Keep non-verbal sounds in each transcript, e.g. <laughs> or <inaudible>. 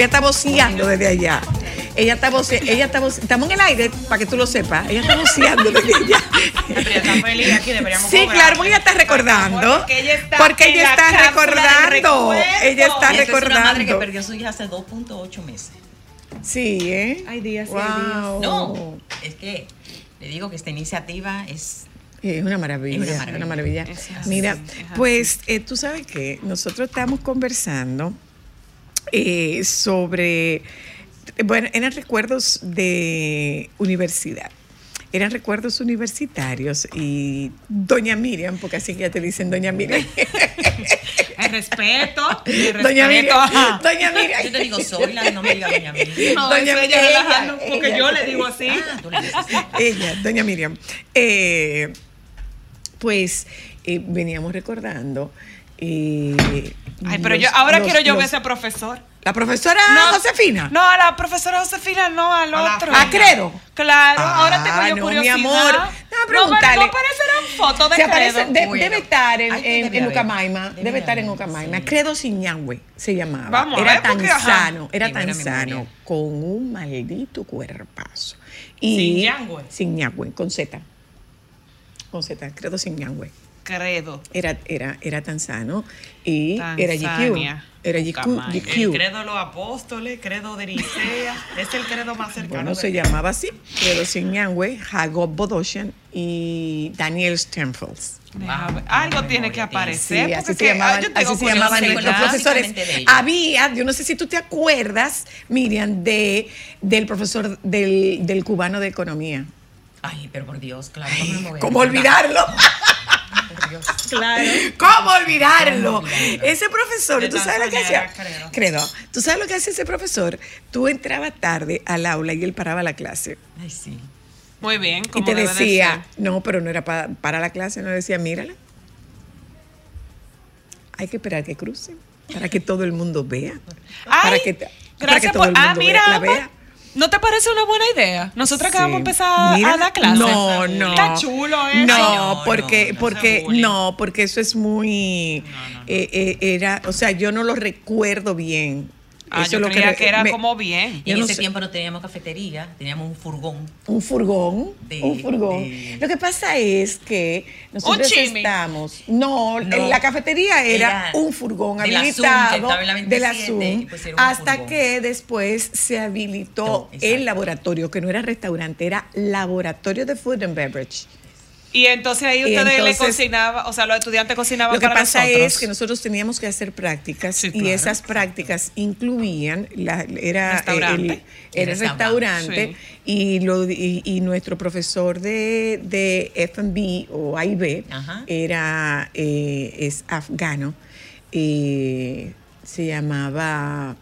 Ella está voceando desde allá. Ella está voceando, ella está voce- Estamos en el aire para que tú lo sepas. Ella está voceando desde <laughs> allá. Pero está feliz aquí, deberíamos Sí, claro, porque ella está recordando. Porque ella está, Porque ella la está recordando. Ella está Y eso es una madre que recordando. perdió a su hija hace 2.8 meses. Sí, ¿eh? Hay días y hay Wow. No, es que le digo que esta iniciativa es Es una maravilla, Es una una maravilla. maravilla. Es así, Mira, pues eh, tú sabes que nosotros estamos conversando eh, sobre, bueno, eran recuerdos de universidad. Eran recuerdos universitarios y doña Miriam, porque así que ya te dicen doña Miriam. El respeto. El doña. Miriam. Doña Miriam. Yo te digo soy la no me diga doña Miriam. No, Doña ella Miriam, ella, porque ella. yo le digo así. Ah, tú le dices así. Ella, doña Miriam. Eh, pues eh, veníamos recordando. eh, Ay, pero los- yo ahora los- quiero yo ver ese profesor. La profesora Josefina. No, a la profesora Josefina, no, al A otro. ¿A Credo? Claro, Ah, ahora tengo yo no, mi curiosidad. amor. No, Déjame preguntarle. No, aparecerán fotos de Se aparece- Credo. de- Bueno. debe estar en, Ay. Ucamaima. Debe Debe estar en Ucamaima. sí. Credo Siñangüe se llamaba. Vamos a era ver, tan porque, sano, era tan sano, memoria. con un maldito cuerpazo. Y Siñangüe. Siñangüe, con Z. Con Z, Credo Siñangüe. Credo. Era, era, era tan sano y era GQ. Era GQ. El credo de los apóstoles, credo de Nicea, <laughs> es el credo más cercano. Bueno, se llamaba así, Credo Siñangüe, Jacob Bodoshan y Daniel Sternfels. Wow, Algo tiene que aparecer. Sí, así se ah, llamaban, yo tengo así se llamaban nuestros profesores. De. Había, yo no sé si tú te acuerdas, Miriam, de, del profesor del, del cubano de economía. Ay, pero por Dios, claro. ¿cómo, no me voy a ¿Cómo olvidarlo? <laughs> Claro. <laughs> ¿Cómo olvidarlo? ¿Cómo? Ese profesor, ¿tú sabes lo que hacía? Credo. ¿Tú sabes lo que hace ese profesor? Tú entrabas tarde al aula y él paraba la clase. Ay, sí. Muy bien. Y como te decía, no, pero no era pa- para la clase, no decía, mírala. Hay que esperar que cruce para que todo el mundo vea. para Ay, que, para gracias que todo por. el Ah, mundo mira, vea- la vea. ¿No te parece una buena idea? Nosotros que vamos a Sí. empezar Mira, a dar clases. No, no. Está chulo eso. No, porque, porque, no, porque eso es muy, eh, eh, era, o sea, yo no lo recuerdo bien. Ah, eso yo es lo creía re- que era me- como bien. Y en no ese sé. tiempo no teníamos cafetería, teníamos un furgón. Un furgón, De- un furgón. de- Lo que pasa es que nosotros estamos, no, No. la cafetería era, Era un furgón habilitado estaba en la de la 27, Zoom, y pues hasta furgón. que después se habilitó No, el laboratorio, que no era restaurante, era laboratorio de food and beverage. Y entonces ahí ustedes le cocinaban, o sea, los estudiantes cocinaban Lo que para pasa nosotros. es que nosotros teníamos que hacer prácticas Sí, y claro. esas prácticas incluían la, era Restaurante. el, era El el restaurante y, lo, y, y nuestro profesor de, de F&B o AIB era eh, es afgano eh, se llamaba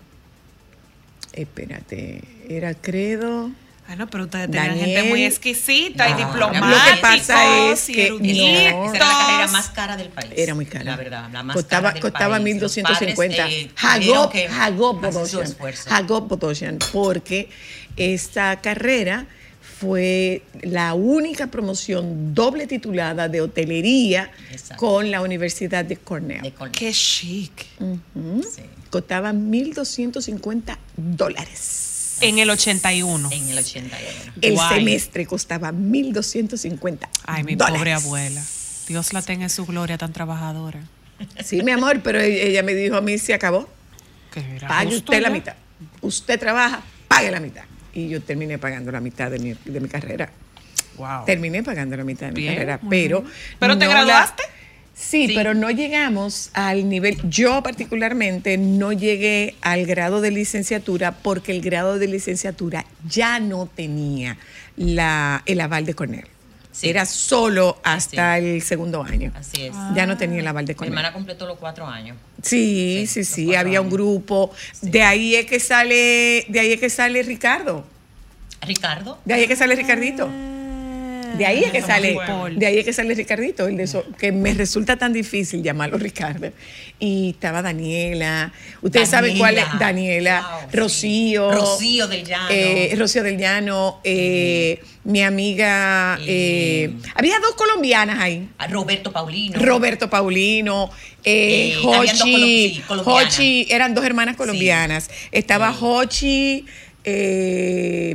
espérate era credo Bueno, pero ustedes tenían gente muy exquisita y No, diplomática. lo que pasa es que Esa era la carrera más cara del país. Era muy cara. La verdad, la más costaba, cara del costaba país. 1250. Los padres, eh, Hagop, tuvieron que Hagop hacer su Bodosian. esfuerzo. Hagop Bodosian, porque esta carrera fue la única promoción doble titulada de hotelería Exacto. con la Universidad de Cornell. De Cornell. Qué chic. Sí. Costaba 1.250 dólares. En el 81. En el 81. El Guay. semestre costaba 1.250 Ay, mi dólares. pobre abuela. Dios la tenga en su gloria tan trabajadora. Sí, mi amor, pero ella ella me dijo a mí, se acabó. Pague usted la mitad. Usted trabaja, pague la mitad. Y yo terminé pagando la mitad de mi, de mi carrera. Wow. Terminé pagando la mitad de mi Bien, carrera, pero... bien. ¿Pero te graduaste? Sí, Sí. pero no llegamos al nivel, yo particularmente no llegué al grado de licenciatura porque el grado de licenciatura ya no tenía la, el aval de Cornell. Sí. Era solo hasta Sí. el segundo año. Así es. Ya no tenía el aval de Mi Cornell. hermana completó los cuatro años. Sí, Sí, sí, había un grupo. De ahí es que sale, de ahí es que sale Ricardo. Ricardo. De ahí es que sale Ricardito. De ahí es que sale, de ahí es que sale Ricardito, el de eso, que me resulta tan difícil llamarlo Ricardo. Y estaba Daniela, ustedes saben cuál es Daniela. Sí. Rocío, Rocío del Llano. eh, Rocío del Llano, eh, mi amiga, eh, había dos colombianas ahí. A Roberto Paulino. Roberto Paulino, Hochi, colo- sí. Hochi, eran dos hermanas colombianas. Estaba. Hochi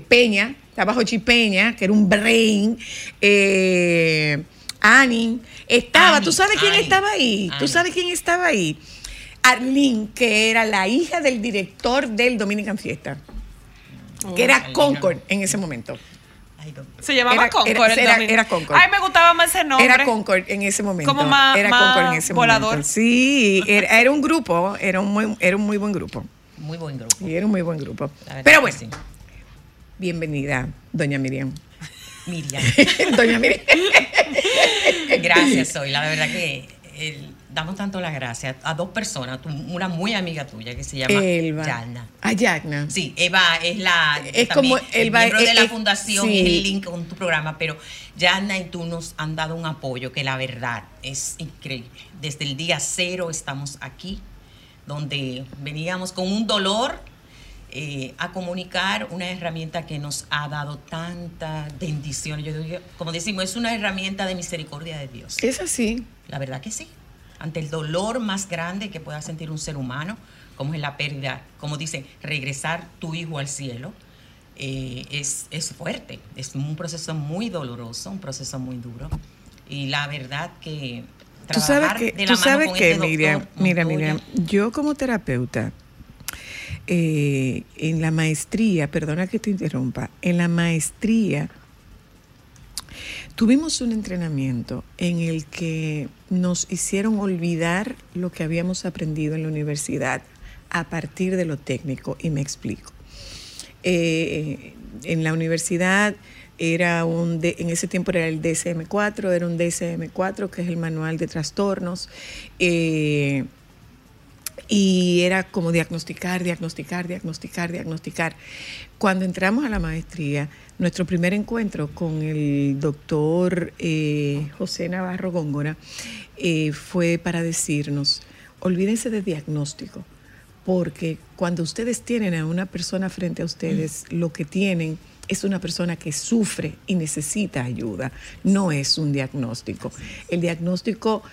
Peña, estaba Hochi Peña, que era un brain, eh, Annie, estaba, Annie, ¿tú sabes quién Annie, estaba ahí? ¿Tú sabes quién estaba ahí? Arlene, que era la hija del director del Dominican Fiesta, que era Arlene. Concord en ese momento. Se llamaba Era- Concord. era- era- era Concord. Ay, me gustaba más ese nombre. Era Concord en ese momento. Como más- era más Concord en ese volador. momento. Sí, era, era un grupo, era un, muy, era un muy buen grupo. Muy buen grupo. Y era un muy buen grupo. Pero bueno, sí. Bienvenida, doña Miriam. Miriam. <laughs> doña Miriam. Gracias, soy. La verdad que el- damos tanto las gracias a dos personas, una muy amiga tuya que se llama Elba. Yalna. A Yagna. Sí, Eva es la Es también como el miembro es- de la es- fundación sí. y el link con tu programa, pero Yalna y tú nos han dado un apoyo que la verdad es increíble. Desde el día cero estamos aquí, donde veníamos con un dolor eh, a comunicar una herramienta que nos ha dado tanta bendición. Yo digo, como decimos, es una herramienta de misericordia de Dios. Es así. La verdad que sí. Ante el dolor más grande que pueda sentir un ser humano, como es la pérdida, como dicen, regresar tu hijo al cielo, eh, es, es fuerte. Es un proceso muy doloroso, un proceso muy duro. Y la verdad que Tú sabes trabajar que, de la tú mano sabes con que, este doctor Miriam, mira, Miriam, yo como terapeuta, eh, en la maestría, perdona que te interrumpa, en la maestría tuvimos un entrenamiento en el que nos hicieron olvidar lo que habíamos aprendido en la universidad a partir de lo técnico, y me explico. Eh, en la universidad era un en ese tiempo era el DSM4, era un DSM4 que es el manual de trastornos. eh, y era como diagnosticar, diagnosticar, diagnosticar, diagnosticar. Cuando entramos a la maestría, nuestro primer encuentro con el doctor eh, José Navarro Góngora eh, fue para decirnos, olvídense de diagnóstico, porque cuando ustedes tienen a una persona frente a ustedes, lo que tienen es una persona que sufre y necesita ayuda, no es un diagnóstico. El diagnóstico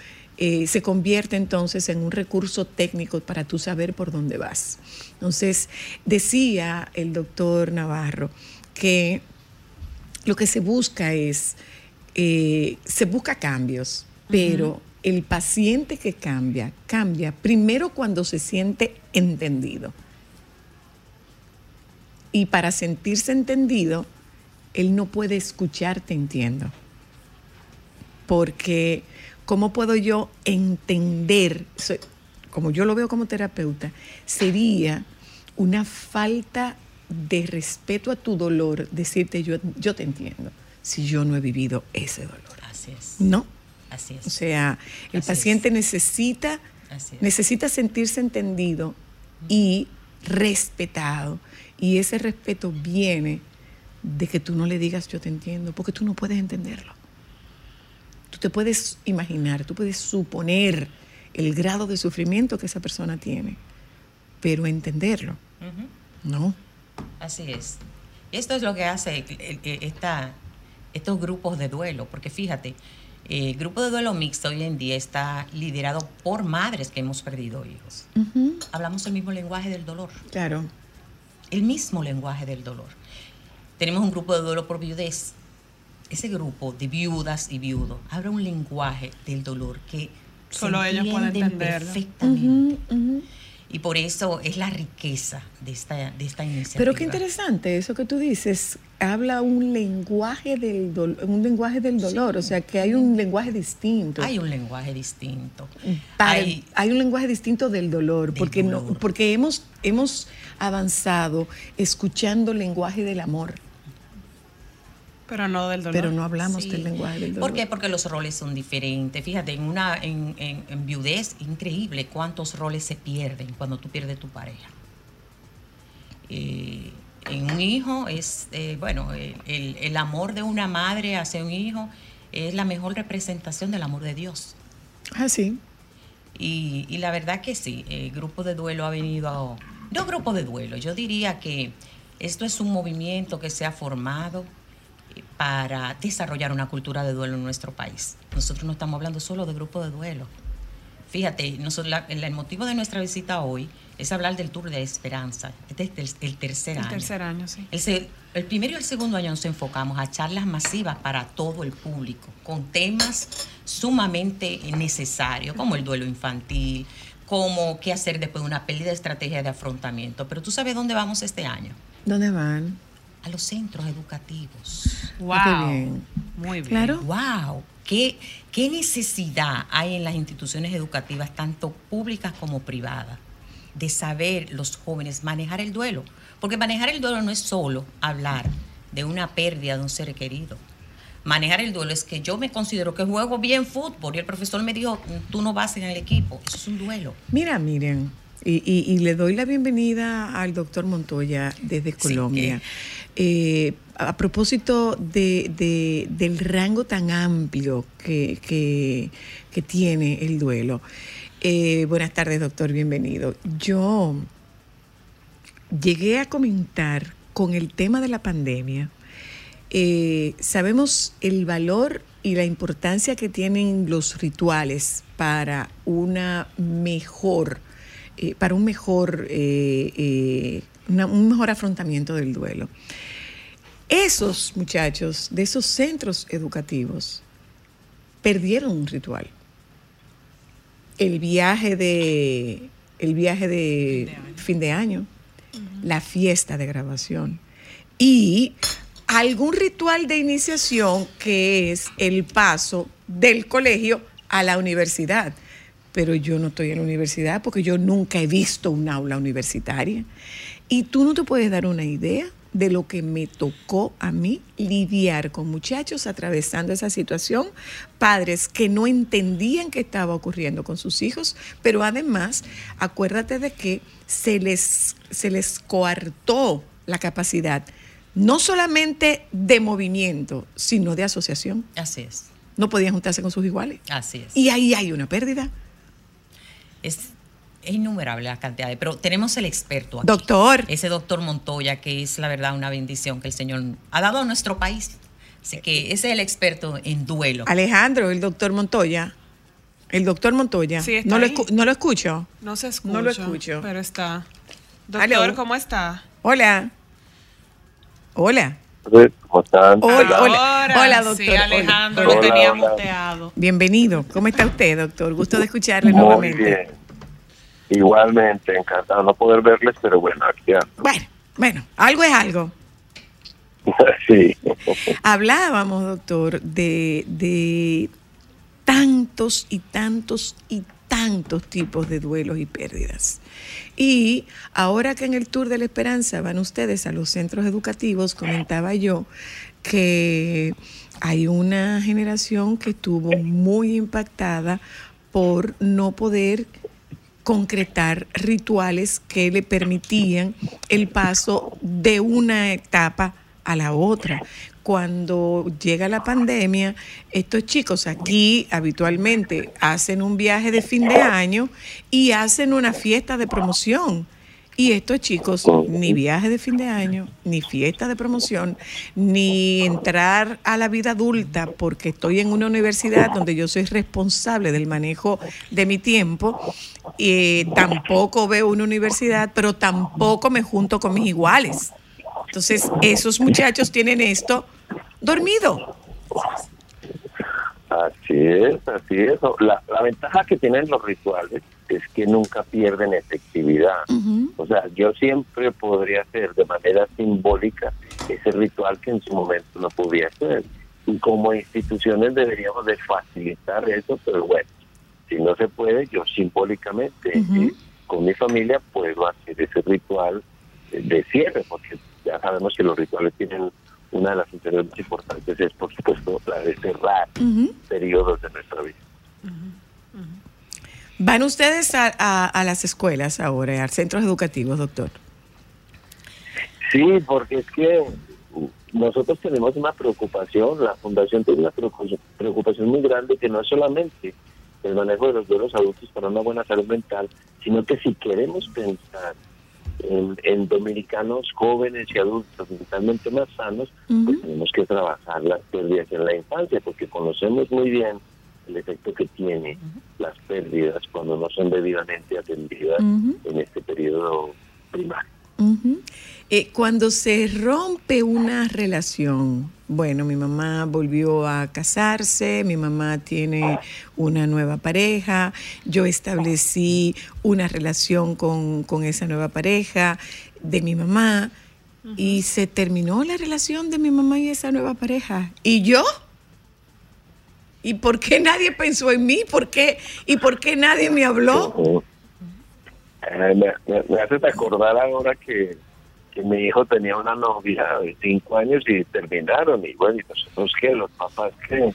eh, se convierte entonces en un recurso técnico para tú saber por dónde vas. Entonces, decía el doctor Navarro que lo que se busca es, eh, se busca cambios, pero el paciente que cambia, cambia primero cuando se siente entendido. Y para sentirse entendido, él no puede escuchar te entiendo. Porque, ¿cómo puedo yo entender? Soy- como yo lo veo como terapeuta, sería una falta de respeto a tu dolor decirte yo, yo te entiendo, si yo no he vivido ese dolor. Así es. No. Así es. O sea, el Así paciente necesita, necesita sentirse entendido y respetado. Y ese respeto viene de que tú no le digas yo te entiendo, porque tú no puedes entenderlo. Tú te puedes imaginar, tú puedes suponer el grado de sufrimiento que esa persona tiene, pero entenderlo, no. Así es. Esto es lo que hace esta- estos grupos de duelo, porque fíjate, el grupo de duelo mixto hoy en día está liderado por madres que hemos perdido hijos. Hablamos el mismo lenguaje del dolor, Claro. el mismo lenguaje del dolor. Tenemos un grupo de duelo por viudez. Ese grupo de viudas y viudos habla un lenguaje del dolor que Solo se ellos pueden entenderlo. perfectamente. Ujú, ujú. Y por eso es la riqueza de esta, de esta iniciativa. Pero qué interesante eso que tú dices. Habla un lenguaje del dolor, un lenguaje del dolor, o sea que hay un lenguaje distinto. Hay un lenguaje distinto. Para- Hay- hay un lenguaje distinto del dolor, Del porque no, dolor. porque hemos hemos avanzado escuchando el lenguaje del amor, Pero no del dolor. pero no hablamos Sí. del lenguaje del dolor. ¿Por qué? Porque los roles son diferentes. Fíjate, en una en, en- en viudez, increíble cuántos roles se pierden cuando tú pierdes tu pareja. Eh, en un hijo es, eh, bueno, el, el- el amor de una madre hacia un hijo es la mejor representación del amor de Dios. Ah, sí. Y, y la verdad que sí, el grupo de duelo ha venido a... No grupo de duelo, yo diría que esto es un movimiento que se ha formado para desarrollar una cultura de duelo en nuestro país. Nosotros no estamos hablando solo de grupo de duelo. Fíjate, nosotros, la- el, el motivo de nuestra visita hoy es hablar del Tour de Esperanza. Este es el, el tercer El año. tercer año, sí. El, el primero y el segundo año nos enfocamos a charlas masivas para todo el público, con temas sumamente necesarios, como el duelo infantil, como qué hacer después de una pérdida de estrategia de afrontamiento. Pero tú sabes dónde vamos este año? ¿Dónde van? A los centros educativos. Wow. Ah, qué bien. Muy bien. Claro. ¡Wow! ¿Qué, ¿Qué necesidad hay en las instituciones educativas, tanto públicas como privadas, de saber los jóvenes manejar el duelo? Porque manejar el duelo no es solo hablar de una pérdida de un ser querido. Manejar el duelo es que yo me considero que juego bien fútbol y el profesor me dijo, tú no vas en el equipo. Eso es un duelo. Mira, miren, y, y- y le doy la bienvenida al doctor Montoya desde Colombia. Eh, a propósito de, de- del rango tan amplio que, tiene el duelo. Eh, buenas tardes, doctor, bienvenido. Yo llegué a comentar con el tema de la pandemia. Eh, sabemos el valor y la importancia que tienen los rituales para una mejor, para un mejor, una- un mejor afrontamiento del duelo. Esos muchachos de esos centros educativos perdieron un ritual. El viaje de, el viaje de fin de año, la fiesta de grabación y algún ritual de iniciación que es el paso del colegio a la universidad. Pero yo no estoy en la universidad porque yo nunca he visto un aula universitaria. Y tú no te puedes dar una idea de lo que me tocó a mí lidiar con muchachos atravesando esa situación, padres que no entendían qué estaba ocurriendo con sus hijos, pero además acuérdate de que se les, se les coartó la capacidad no solamente de movimiento, sino de asociación. Así es. No podían juntarse con sus iguales. Así es. Y ahí hay una pérdida. Es, es innumerable las cantidades, pero tenemos el experto aquí. Doctor. Ese doctor Montoya, que es la verdad una bendición que el Señor ha dado a nuestro país. Así que ese es el experto en duelo. Alejandro, el doctor Montoya. El doctor Montoya. Sí, está no, lo ahí. escu- no lo escucho. No se escucha. No lo escucho. Pero está. Doctor. ¿cómo está? Hola. Hola. ¿Cómo están? Hola, hola. Ahora Hola, doctor. Sí, Alejandro, Hola. lo tenía muteado. Bienvenido. ¿Cómo está usted, doctor? Gusto de escucharle Muy nuevamente. bien. Igualmente, encantado no poder verles, pero bueno, aquí ando. Bueno, bueno, algo es algo. <laughs> sí. Hablábamos, doctor, de, de tantos y tantos y tantos tipos de duelos y pérdidas. Y ahora que en el Tour de la Esperanza van ustedes a los centros educativos, comentaba yo que hay una generación que estuvo muy impactada por no poder concretar rituales que le permitían el paso de una etapa a la otra. Cuando llega la pandemia, estos chicos aquí habitualmente hacen un viaje de fin de año y hacen una fiesta de promoción. Y estos chicos, ni viaje de fin de año, ni fiesta de promoción, ni entrar a la vida adulta, porque estoy en una universidad donde yo soy responsable del manejo de mi tiempo, y tampoco veo una universidad, pero tampoco me junto con mis iguales. Entonces, esos muchachos tienen esto dormido. Así es, así es. La, la ventaja que tienen los rituales es que nunca pierden efectividad. O sea, yo siempre podría hacer de manera simbólica ese ritual que en su momento no podía hacer. Y como instituciones deberíamos de facilitar eso, pero bueno, si no se puede, yo simbólicamente con mi familia puedo hacer ese ritual de cierre, porque ya sabemos que los rituales tienen una de las funciones más importantes es, por supuesto, la de cerrar periodos de nuestra vida. ¿Van ustedes a, a- a las escuelas ahora, a centros educativos, doctor? Sí, porque es que nosotros tenemos una preocupación, la Fundación tiene una preocupación, muy grande que no es solamente el manejo de los duelos adultos para una buena salud mental, sino que si queremos pensar en, en dominicanos jóvenes y adultos mentalmente más sanos, pues tenemos que trabajar las pérdidas en la infancia, porque conocemos muy bien el efecto que tiene las pérdidas cuando no son debidamente atendidas en este periodo primario. Eh, cuando se rompe una relación, bueno, mi mamá volvió a casarse, mi mamá tiene una nueva pareja, yo establecí una relación con, con esa nueva pareja de mi mamá y se terminó la relación de mi mamá y esa nueva pareja. ¿Y yo? ¿Y por qué nadie pensó en mí? ¿Por qué? ¿Y por qué nadie me habló? Eh, me, me- me hace acordar ahora que, que mi hijo tenía una novia de cinco años y terminaron. Y bueno, y nosotros que los papás que,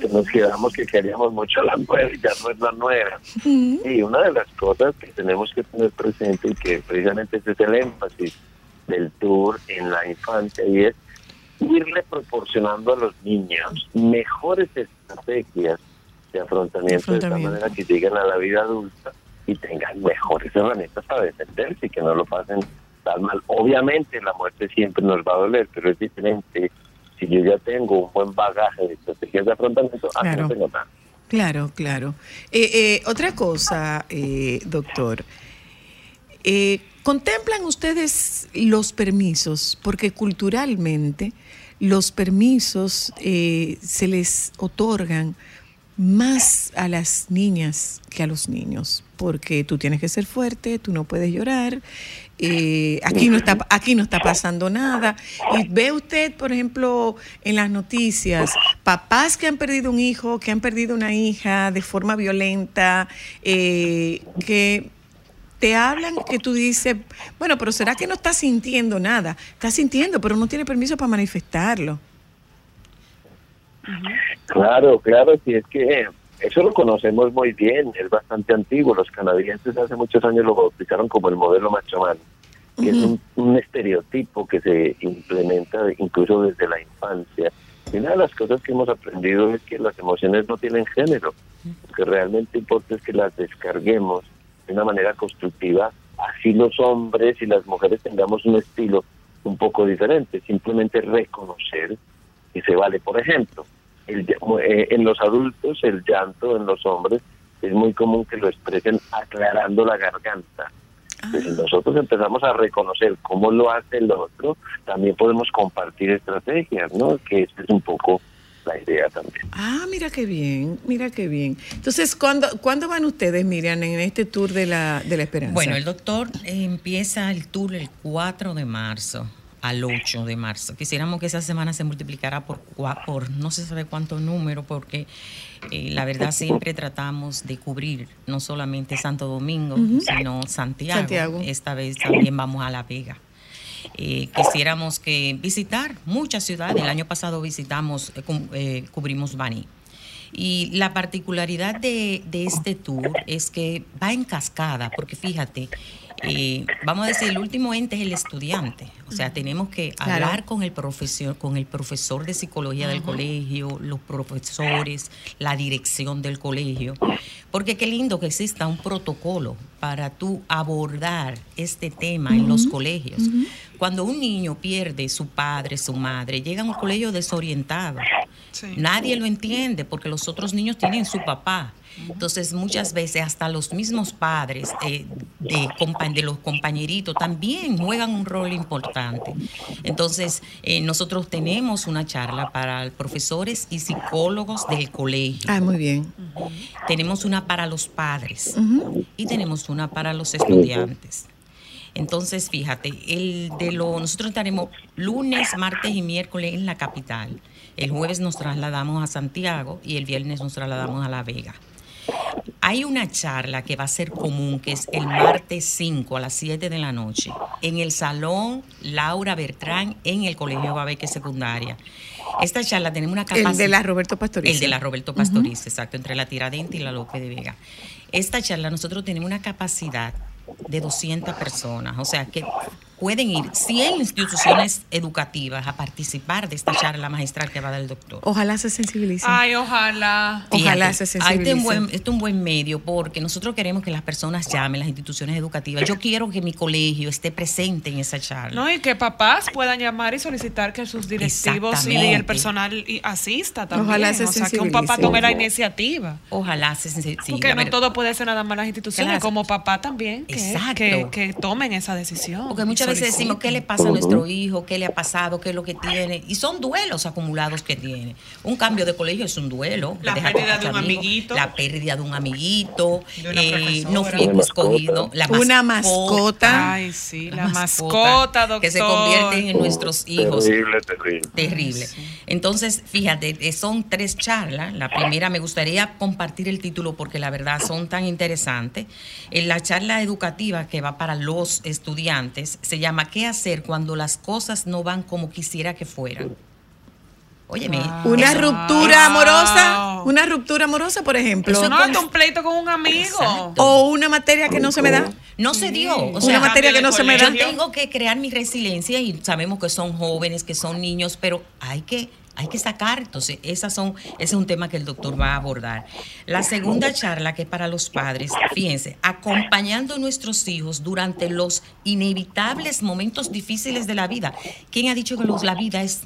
que nos quedamos que queríamos mucho a la nuera y ya no es la nuera. Y una de las cosas que tenemos que tener presente y que precisamente ese es el énfasis del tour en la infancia y es irle proporcionando a los niños mejores estrategias de afrontamiento, de tal manera que lleguen a la vida adulta y tengan mejores herramientas para defenderse y que no lo pasen tan mal. Obviamente la muerte siempre nos va a doler, pero es diferente si yo ya tengo un buen bagaje de estrategias de afrontamiento, a que Claro. no tengo nada. Claro, claro. Eh, eh, otra cosa, eh, doctor. Eh, ¿Contemplan ustedes los permisos? Porque culturalmente los permisos eh, se les otorgan más a las niñas que a los niños, porque tú tienes que ser fuerte, tú no puedes llorar, eh, aquí, no está, aquí no está pasando nada. Y ve usted, por ejemplo, en las noticias, papás que han perdido un hijo, que han perdido una hija de forma violenta, eh, que te hablan que tú dices, bueno, pero ¿será que no está sintiendo nada? Está sintiendo, pero no tiene permiso para manifestarlo. Claro, claro, si es que eso lo conocemos muy bien, es bastante antiguo. Los canadienses hace muchos años lo bautizaron como el modelo macho que es un, un estereotipo que se implementa incluso desde la infancia. Y una de las cosas que hemos aprendido es que las emociones no tienen género. Lo que realmente importa es que las descarguemos de una manera constructiva, así los hombres y las mujeres tengamos un estilo un poco diferente, simplemente reconocer que se vale. Por ejemplo, el eh, en los adultos el llanto en los hombres es muy común que lo expresen aclarando la garganta. Pues si nosotros empezamos a reconocer cómo lo hace el otro, también podemos compartir estrategias, ¿no? Que esa es un poco la idea también. Ah, mira qué bien, mira qué bien. Entonces, ¿cuándo, ¿cuándo van ustedes, Miriam, en este tour de la, de la esperanza? Bueno, el doctor empieza el tour el 4 de marzo al 8 de marzo. Quisiéramos que esa semana se multiplicara por, cua- por no se sabe cuánto número, porque eh, la verdad siempre tratamos de cubrir no solamente Santo Domingo, sino Santiago. Santiago. Esta vez también vamos a La Vega. Eh, quisiéramos que visitar muchas ciudades. El año pasado visitamos, eh, eh, cubrimos Bani. Y la particularidad de, de este tour es que va en cascada, porque fíjate, eh, vamos a decir, el último ente es el estudiante. O sea, tenemos que Claro. hablar con el profesor, con el profesor de psicología del colegio, los profesores, la dirección del colegio. Porque qué lindo que exista un protocolo para tú abordar este tema en los colegios. Cuando un niño pierde su padre, su madre, llega a un colegio desorientado. Sí. Nadie lo entiende porque los otros niños tienen su papá. Entonces, muchas veces hasta los mismos padres eh, de, los compañeritos también juegan un rol importante. Entonces, eh, nosotros tenemos una charla para profesores y psicólogos del colegio. Ah, muy bien. Tenemos una para los padres y tenemos una para los estudiantes. Entonces, fíjate, el de lo, nosotros estaremos lunes, martes y miércoles en la capital. El jueves nos trasladamos a Santiago y el viernes nos trasladamos a La Vega. Hay una charla que va a ser común, que es el martes 5 a las 7 de la noche, en el Salón Laura Bertrán, en el Colegio Babeque Secundaria. Esta charla tenemos una capacidad... El de la Roberto Pastoriza. El de la Roberto Pastoriza, exacto, entre la Tiradente y la López de Vega. Esta charla nosotros tenemos una capacidad de 200 personas, o sea que pueden ir 100 instituciones educativas a participar de esta charla magistral que va a dar el doctor. Ojalá se sensibilicen. Ay, ojalá. Ojalá Fíjate, se Este es, un sensibilicen. buen, este es un buen medio porque nosotros queremos que las personas llamen, las instituciones educativas. Yo quiero que mi colegio esté presente en esa charla. No, y que papás puedan llamar y solicitar que sus directivos y el personal y- asista también. Ojalá se o sea, que un papá tome la iniciativa. Ojalá se se- sí, Porque no ver- todo puede ser nada más las instituciones, Claro. como papá también, que, Exacto. que, que tomen esa decisión. Porque muchas veces decimos, ¿qué le pasa a nuestro hijo? ¿Qué le ha pasado? ¿Qué es lo que tiene? Y son duelos acumulados que tiene. Un cambio de colegio es un duelo. La pérdida de un amigos, amiguito. La pérdida de un amiguito. De una eh, no fui Una escogido. mascota. La Una mascota. Ay, sí, la mascota, doctor. Que se convierten en nuestros hijos. Terrible, terrible. Terrible. Entonces, fíjate, eh, son tres charlas. La primera, me gustaría compartir el título porque la verdad son tan interesantes. En la charla educativa que va para los estudiantes se llama ¿Qué hacer cuando las cosas no van como quisiera que fueran? Óyeme, Wow. Una ruptura Wow. amorosa, una ruptura amorosa, por ejemplo. Eso no anda un pleito con un amigo. Exacto. O una materia que no se me da. No se dio. O Una sea, materia que no se me da. Yo tengo que crear mi resiliencia y sabemos que son jóvenes, que son niños, pero hay que hay que sacar. Entonces, esas son, ese es un tema que el doctor va a abordar. La segunda charla, que es para los padres, fíjense, acompañando a nuestros hijos durante los inevitables momentos difíciles de la vida. ¿Quién ha dicho que la vida es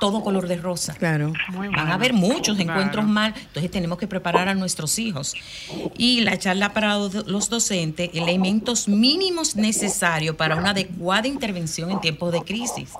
todo color de rosa? Claro. Muy Van bueno. a haber muchos Claro. encuentros mal, entonces tenemos que preparar a nuestros hijos. Y la charla para los docentes, elementos mínimos necesarios para una adecuada intervención en tiempos de crisis.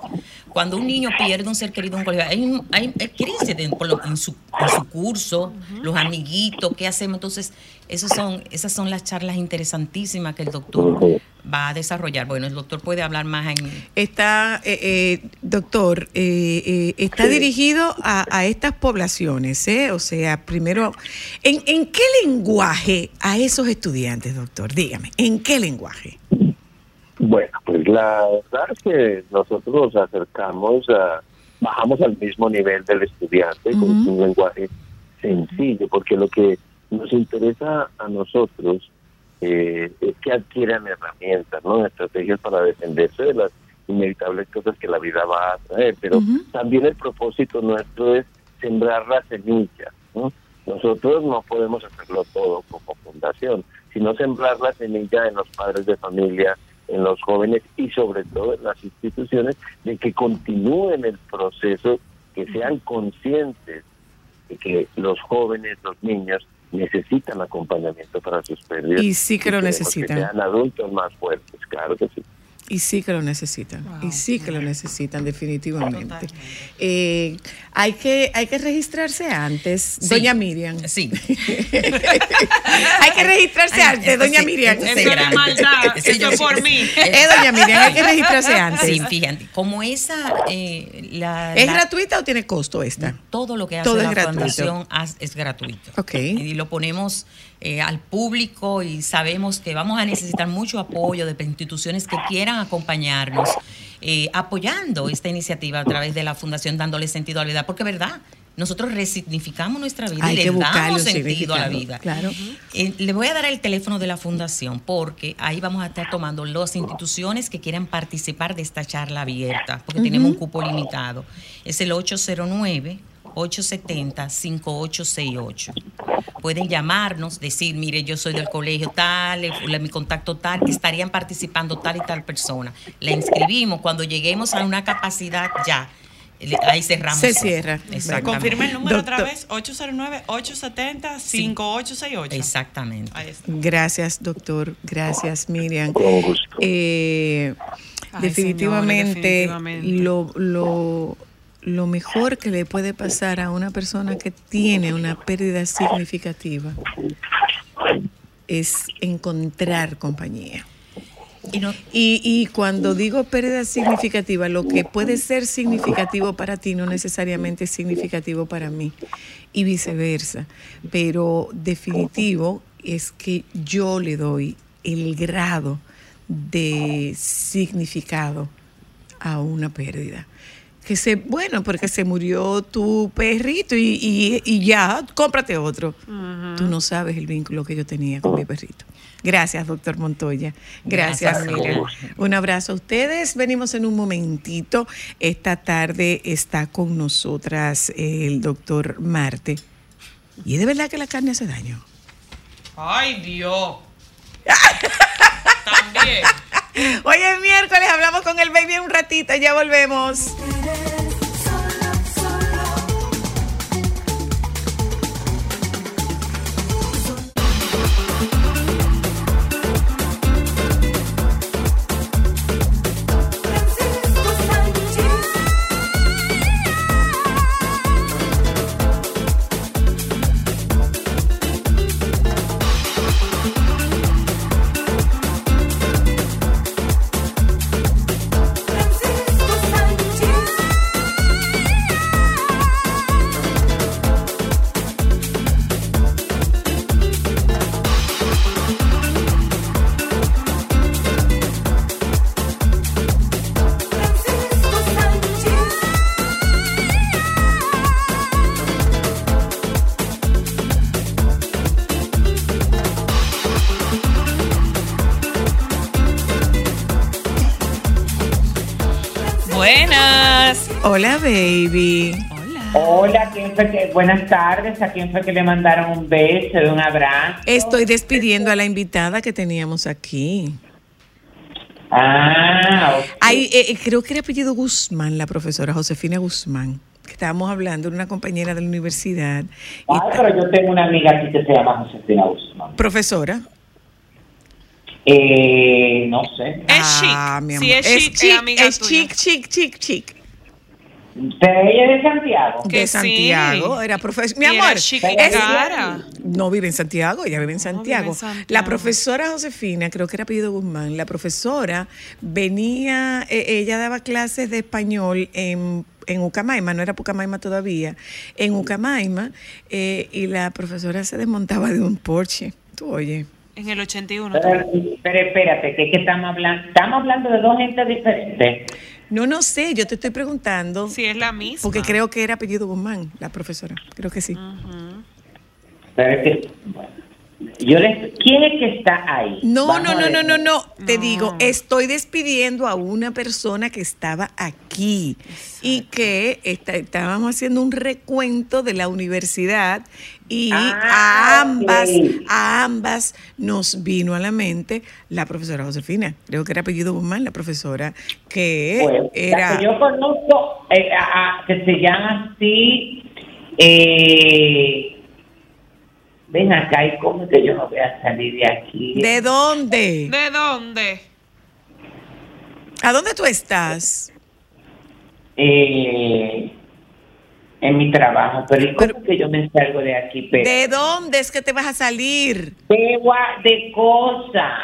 Cuando un niño pierde un ser querido en un colegio, hay, un- hay- crisis lo- en, su, en su curso, los amiguitos, ¿qué hacemos? Entonces, esos son, esas son las charlas interesantísimas que el doctor va a desarrollar. Bueno, el doctor puede hablar más en... Está, eh, eh, doctor, eh, eh, está Sí. dirigido a, a estas poblaciones, ¿eh? O sea, primero, ¿en, en qué lenguaje a esos estudiantes, doctor? Dígame, ¿en qué lenguaje? Bueno, pues la verdad es que nosotros nos acercamos a, bajamos al mismo nivel del estudiante con un lenguaje sencillo, porque lo que nos interesa a nosotros eh, es que adquieran herramientas, ¿no? Estrategias para defenderse de las inevitables cosas que la vida va a traer, pero también el propósito nuestro es sembrar la semilla, ¿no? Nosotros no podemos hacerlo todo como fundación, sino sembrar la semilla en los padres de familia, en los jóvenes y sobre todo en las instituciones de que continúen el proceso, que sean conscientes de que los jóvenes, los niños necesitan acompañamiento para sus pérdidas. Y sí que lo necesitan. Que sean adultos más fuertes, claro que sí. Y sí que lo necesitan, y sí que lo necesitan definitivamente. Eh, hay que hay que registrarse antes, Sí. doña Miriam. Sí. <laughs> hay que registrarse Ay, antes, doña sí, Miriam. Eso sí, es maldad, eso es por mí. Eh, doña Miriam, hay que <laughs> registrarse antes. Sí, fíjate, como esa, eh, la, ¿Es la- gratuita o tiene costo esta? todo lo que hace Todo es la gratuito. fundación haz- es gratuito. Ok. Y lo ponemos eh, al público y sabemos que vamos a necesitar mucho apoyo de instituciones que quieran acompañarnos, eh, apoyando esta iniciativa a través de la fundación, dándole sentido a la vida, porque verdad. nosotros resignificamos nuestra vida Hay y le damos sentido a la vida. claro. Eh, le voy a dar el teléfono de la fundación porque ahí vamos a estar tomando las instituciones que quieran participar de esta charla abierta, porque tenemos un cupo limitado. Es el 809 870 5868. Pueden llamarnos, decir, mire, yo soy del colegio tal, mi contacto tal, que estarían participando tal y tal persona. La inscribimos, cuando lleguemos a una capacidad ya, ahí cerramos. Se cierra. Exactamente. Confirme el número otra Doctor- vez, 809-870-5868. Exactamente. Ahí está. Gracias, doctor. Gracias, Miriam. Eh, Ay, definitivamente, señores, definitivamente. Lo, lo, lo mejor que le puede pasar a una persona que tiene una pérdida significativa es encontrar compañía. Y no, Y, y cuando digo pérdida significativa, lo que puede ser significativo para ti no necesariamente es significativo para mí y viceversa. Pero definitivo es que yo le doy el grado de significado a una pérdida. Que se, bueno, porque se murió tu perrito y, y- y ya, cómprate otro. Tú no sabes el vínculo que yo tenía con mi perrito. Gracias, doctor Montoya. Gracias, Gracias. Miriam. Un abrazo a ustedes. Venimos en un momentito. Esta tarde está con nosotras el doctor Marte. Y es de verdad que la carne hace daño. Ay, Dios. <laughs> También. <laughs> Hoy es miércoles, hablamos con el baby un ratito, ya volvemos. Hola, baby. Hola, ¿quién fue que, buenas tardes. ¿A quién fue que le mandaron un beso un abrazo? Estoy despidiendo a la invitada que teníamos aquí. Ah, ok. Ay, eh, eh, creo que era apellido Guzmán, la profesora Josefina Guzmán, que estábamos hablando de una compañera de la universidad. Ta- pero yo tengo una amiga aquí que se llama Josefina Guzmán. profesora. Eh, no sé. Es Ah, chic. mi Si amor. es chic, es amiga es chic, chic, chic, chic. ¿Pero ella es de Santiago? Que De sí. Santiago, era profesora. Mi era amor, no vive en Santiago, ella vive en Santiago. vive en Santiago. La profesora Josefina, creo que era apellido Guzmán, la profesora venía, eh, ella daba clases de español en, en Ucamaima, no era Pucamaima todavía, en Ucamaima, eh, y la profesora se desmontaba de un porche. Tú oye. En el 81. Pero, pero espérate, que, es que estamos hablando, estamos hablando de dos gentes diferentes. No, no sé, yo te estoy preguntando. Sí, es la misma. Porque creo que era apellido Guzmán, la profesora. Creo que sí. Bueno, yo les, ¿quién es que está ahí? No, Vamos no, no, no, no, no. Te No. digo, estoy despidiendo a una persona que estaba aquí y que está- estábamos haciendo un recuento de la universidad y Ah, a ambas, ok. a ambas nos vino a la mente la profesora Josefina. Creo que era apellido Guzmán, la profesora que Pues, la era. que yo conozco, eh, a- a- que se llama así, eh, ven acá y cómo que yo no voy a salir de aquí. ¿De dónde? ¿De dónde? ¿A dónde tú estás? Eh, en mi trabajo, pero ¿y cómo que yo me salgo de aquí? Pero, ¿De dónde es que te vas a salir? de, cosas,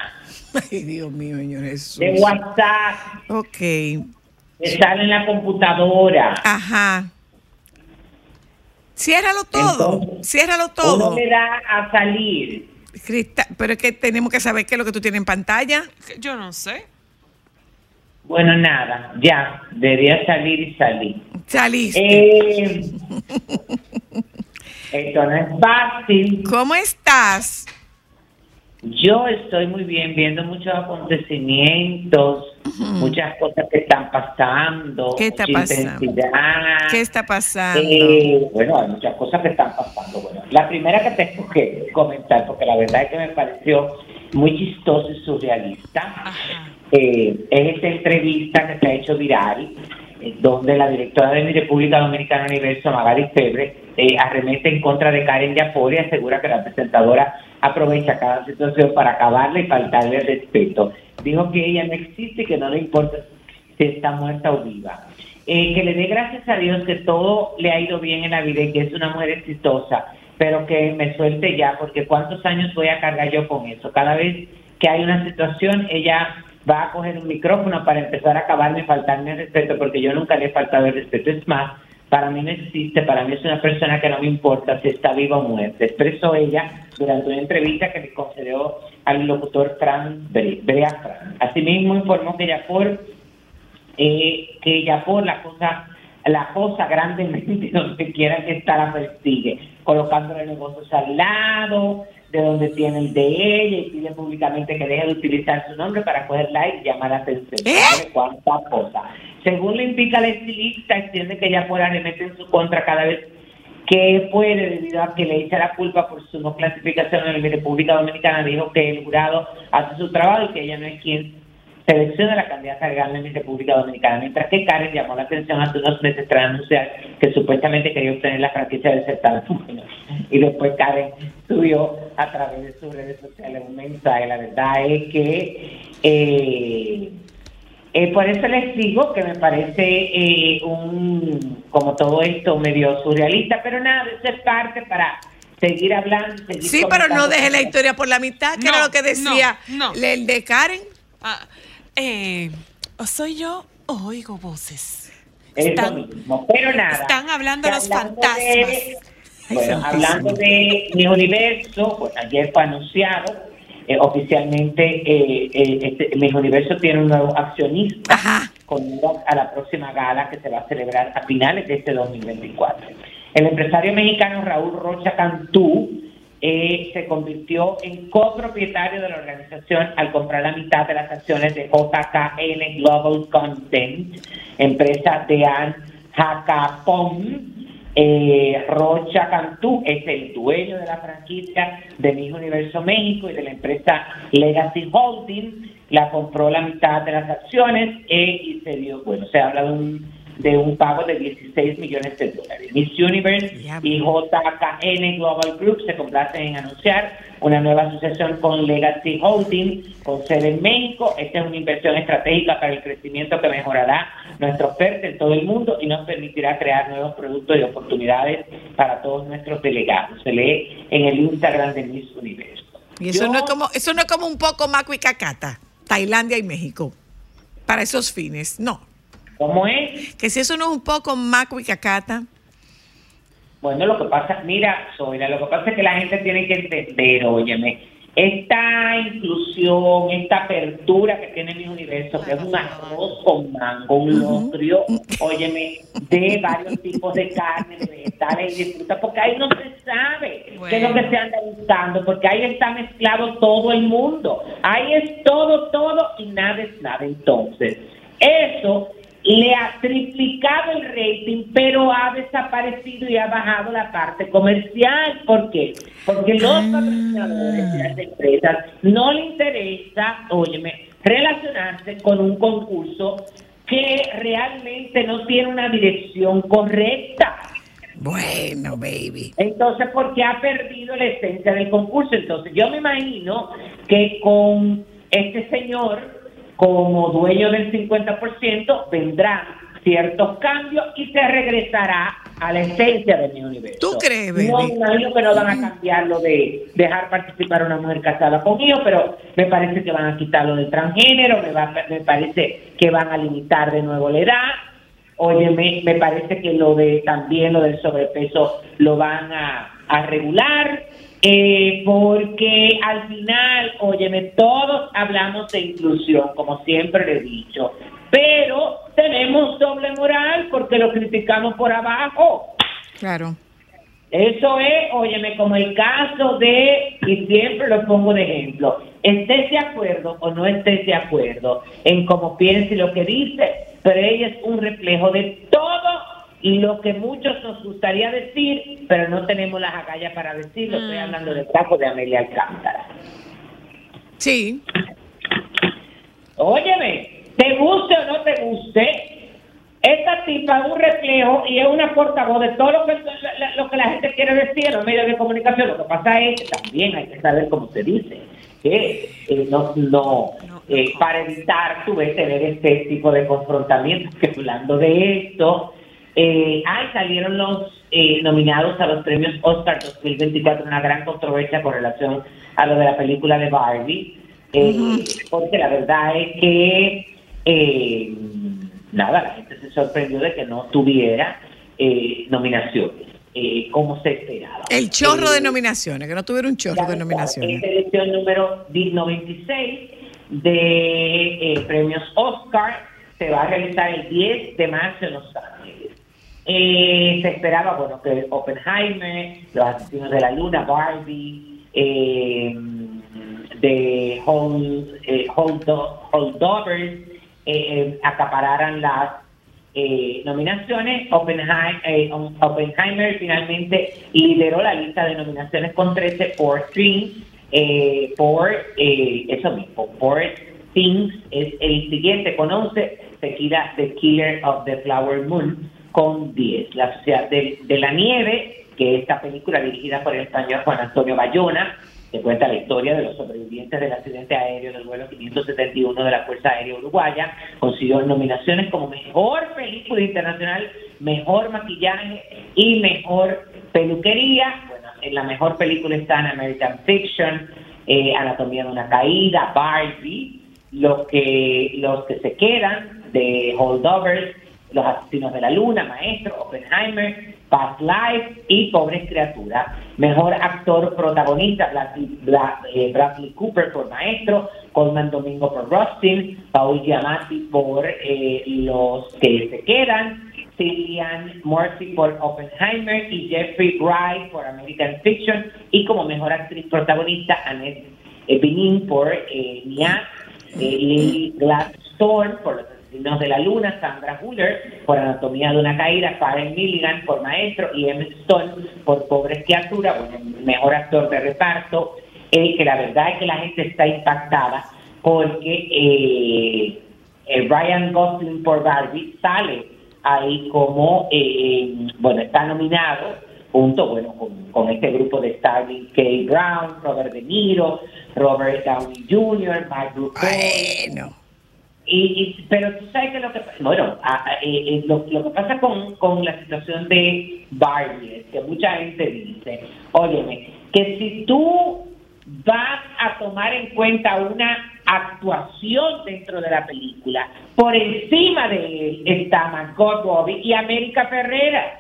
Ay, Dios mío, señor Jesús. de WhatsApp, Ok. que sale en la computadora. Ajá. Ciérralo todo. Entonces, Ciérralo Uno todo. le da a salir. Crista- pero es que tenemos que saber qué es lo que tú tienes en pantalla. Que Yo no sé. Bueno, nada, ya, debería salir y salir. Saliste. Eh, esto no es fácil. ¿Cómo estás? Yo estoy muy bien viendo muchos acontecimientos, muchas cosas que están pasando. ¿Qué está pasando? ¿Qué está pasando? Eh, bueno, hay muchas cosas que están pasando. Bueno, la primera que tengo que comentar, porque la verdad es que me pareció muy chistoso y surrealista, eh, es esta entrevista que se ha hecho viral, eh, donde la directora de mi República Dominicana Universo, Magali Febre, eh, arremete en contra de Karen Yapor y asegura que la presentadora aprovecha cada situación para acabarle y faltarle respeto. Dijo que ella no existe y que no le importa si está muerta o viva. Eh, que le dé gracias a Dios que todo le ha ido bien en la vida y que es una mujer exitosa, pero que me suelte ya, porque cuántos años voy a cargar yo con eso. Cada vez que hay una situación, ella va a coger un micrófono para empezar a acabarme y faltarme el respeto, porque yo nunca le he faltado el respeto. Es más, para mí no existe, para mí es una persona que no me importa si está viva o muerta. Expresó ella durante una entrevista que le concedió al locutor Fran Bre- Brea Fran. Asimismo informó que ella por eh, que ella por la cosa la cosa grandemente <laughs> donde quiera que está la persigue, colocándole negocios al lado de donde tiene el de ella y pide públicamente que deje de utilizar su nombre para coger like y llamar a atención. ¿Eh? Cuánta cosa. Según le indica la estilista, extiende que ella por arremete en su contra cada vez que puede debido a que le echa la culpa por su no clasificación en la República Dominicana, dijo que el jurado hace su trabajo y que ella no es quien selecciona la candidata ganar en la República Dominicana, mientras que Karen llamó la atención hace unos meses tras anunciar que supuestamente quería obtener la franquicia del certamen. Y después Karen subió a través de sus redes sociales un mensaje. La verdad es que eh, eh, por eso les digo que me parece eh, un, como todo esto, medio surrealista, pero nada, eso es parte para seguir hablando. seguir Sí, pero no deje la historia por la mitad, que No, era lo que decía no, no. el de Karen. Ah, eh, ¿o soy yo o oigo voces? Es Están- lo mismo, pero nada. están hablando los hablando fantasmas. de- bueno, hablando de mi universo, pues ayer fue anunciado eh, oficialmente eh, eh, este, mi universo tiene un nuevo accionista Ajá. con a la próxima gala que se va a celebrar a finales de este 2024. El empresario mexicano Raúl Rocha Cantú eh, se convirtió en copropietario de la organización al comprar la mitad de las acciones de JKN Global Content, empresa de Ann Jacapón. Eh, Rocha Cantú es el dueño de la franquicia de Miss Universo México y de la empresa Legacy Holding. La compró la mitad de las acciones eh, y se dio, bueno, se habla de un, de un pago de 16 millones de dólares. Miss Universe y JKN Global Group se complacen en anunciar una nueva asociación con Legacy Holding, con sede en México. Esta es una inversión estratégica para el crecimiento que mejorará nuestra oferta en todo el mundo y nos permitirá crear nuevos productos y oportunidades para todos nuestros delegados. Se lee en el Instagram de Miss Universo. Y eso Yo- no es como, eso no es como un poco Maco y Cacata, Tailandia y México. Para esos fines, no. ¿Cómo es? Que si eso no es un poco Maco y Cacata, Bueno, lo que pasa, mira, Zoila, lo que pasa es que la gente tiene que entender, óyeme, esta inclusión, esta apertura que tiene mi universo, que es un arroz con mango, un locrio, óyeme, de varios tipos de carne, de vegetales y de fruta, porque ahí no se sabe qué es lo que se anda buscando, porque ahí está mezclado todo el mundo, ahí es todo, todo y nada es nada. Entonces, eso le ha triplicado el rating, pero ha desaparecido y ha bajado la parte comercial. ¿Por qué? Porque los patrocinadores de las empresas no le interesa, óyeme, relacionarse con un concurso que realmente no tiene una dirección correcta. bueno, baby. Entonces, porque ha perdido la esencia del concurso. Entonces, yo me imagino que con este señor como dueño del 50% vendrán ciertos cambios y se regresará a la esencia de mi universo. ¿Tú crees, baby? No, imagino que no van a cambiar lo de dejar participar a una mujer casada con hijos, pero me parece que van a quitar lo de transgénero, me, va- me parece que van a limitar de nuevo la edad. Oye, me, me parece que lo de también lo del sobrepeso lo van a, a regular, eh, porque al final, óyeme, todos hablamos de inclusión, como siempre le he dicho, pero tenemos doble moral porque lo criticamos por abajo. Claro. Eso es, óyeme, como el caso de, y siempre lo pongo de ejemplo, estés de acuerdo o no estés de acuerdo en cómo piensa y lo que dice, pero ella es un reflejo de todo lo que muchos nos gustaría decir, pero no tenemos las agallas para decirlo. Estoy hablando del caso de Amelia Alcántara. Sí. Óyeme, te guste o no te guste, esta tipa es un reflejo y es una portavoz de todo lo que la, lo que la gente quiere decir en los medios de comunicación. Lo que pasa es que también hay que saber cómo se dice. Que eh, no, no eh, para evitar tu vez tener este tipo de confrontamientos, que hablando de esto, eh, ay, salieron los eh, nominados a los premios Oscar 2024, una gran controversia con relación a lo de la película de Barbie, eh, porque la verdad es que, eh, nada, la gente se sorprendió de que no tuviera eh, nominaciones, eh, como se esperaba. El chorro de nominaciones, que no tuviera un chorro de nominaciones. esta edición número 96 de premios Oscar se va a realizar el 10 de marzo en Los Ángeles. Eh, se esperaba, bueno, que Oppenheimer, Los Asesinos de la Luna, Barbie, eh, de Hold, eh, Holdo- Holdovers, eh, eh, acapararan las eh, nominaciones. Oppenheimer, um, Oppenheimer finalmente lideró la lista de nominaciones con 13 por eh, por eso mismo, por Things es el siguiente con 11, seguida The Killer of the Flower Moon con 10. La Sociedad de, de la Nieve, que esta película dirigida por el español Juan Antonio Bayona, que cuenta la historia de los sobrevivientes del accidente aéreo del vuelo 571 de la Fuerza Aérea Uruguaya, consiguió nominaciones como Mejor Película Internacional, Mejor Maquillaje y Mejor Peluquería. Bueno, en la Mejor Película están American Fiction, eh, Anatomía de una Caída, Barbie, los que, los que se quedan de Holdovers, Los Asesinos de la Luna, Maestro, Oppenheimer, Past Life y Pobres Criaturas. Mejor actor protagonista, Bradley, eh, Cooper por Maestro, Colman Domingo por Rustin, Paul Giamatti por eh, Los que se quedan, Cillian Murphy por Oppenheimer y Jeffrey Wright por American Fiction y como mejor actriz protagonista Annette Bening por eh, Nia, eh, Lily Gladstone por Los Asesinos de la Luna, Sandra Huller por Anatomía de una Caída, Karen Milligan por Maestro y Emma Stone por Pobres Criaturas, bueno, mejor actor de reparto, eh, que la verdad es que la gente está impactada porque eh, eh, Ryan Gosling por Barbie sale ahí como, eh, bueno, está nominado junto, bueno, con, con este grupo de Starling K. Brown, Robert De Niro, Robert Downey Jr., Mike. Y, y- pero tú sabes que lo que bueno a- a- eh, eh, lo, lo que pasa con, con la situación de Barbie es que mucha gente dice óyeme que si tú vas a tomar en cuenta una actuación dentro de la película por encima de él está Margot Robbie y América Ferrera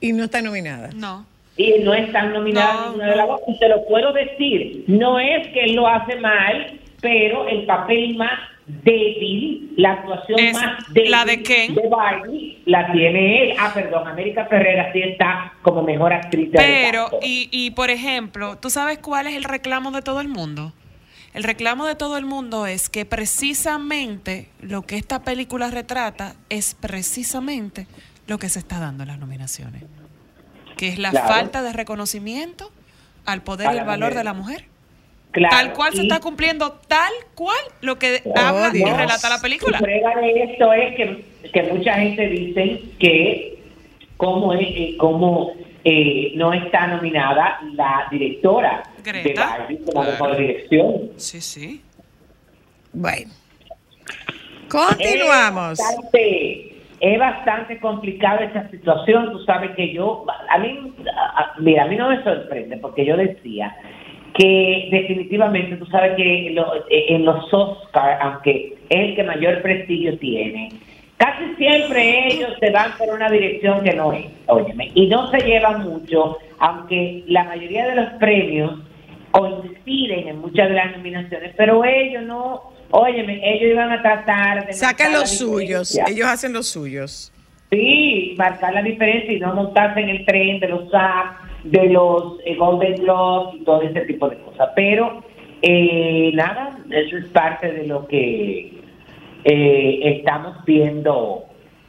Y no está nominada. No. y no están nominadas No, ninguna de las dos. Y te lo puedo decir, no es que él lo hace mal, pero el papel más débil, la actuación Es más débil la de Ken. Barbie, la tiene él. Ah, perdón, América Ferrera sí está como mejor actriz de Pero, reparto. y, y por ejemplo, ¿tú sabes cuál es el reclamo de todo el mundo? El reclamo de todo el mundo es que precisamente lo que esta película retrata es precisamente lo que se está dando en las nominaciones, que es la Claro. falta de reconocimiento al poder y al valor mujer. de la mujer. Claro, tal cual se y- está cumpliendo, tal cual lo que Oh, habla y Dios. relata la película. Y prueba de esto es que, que mucha gente dice que como, es, eh, como eh, no está nominada la directora de Greta. Barbie como Claro. mejor dirección. Sí, sí. Bueno. Continuamos. Es bastante, es bastante complicada esa situación. Tú sabes que yo, a mí, a- mira, a mí no me sorprende porque yo decía que definitivamente tú sabes que lo- en los Oscars, aunque es el que mayor prestigio tiene, casi siempre ellos se van por una dirección que no es, óyeme, y no se llevan mucho, aunque la mayoría de los premios coinciden en muchas de las nominaciones, pero ellos no Óyeme, ellos iban a tratar de... Sacan los suyos, ellos hacen los suyos. Sí, marcar la diferencia y no montarse en el tren de los SAC, de los eh, Golden Globes y todo ese tipo de cosas. Pero eh, nada, eso es parte de lo que eh, estamos viendo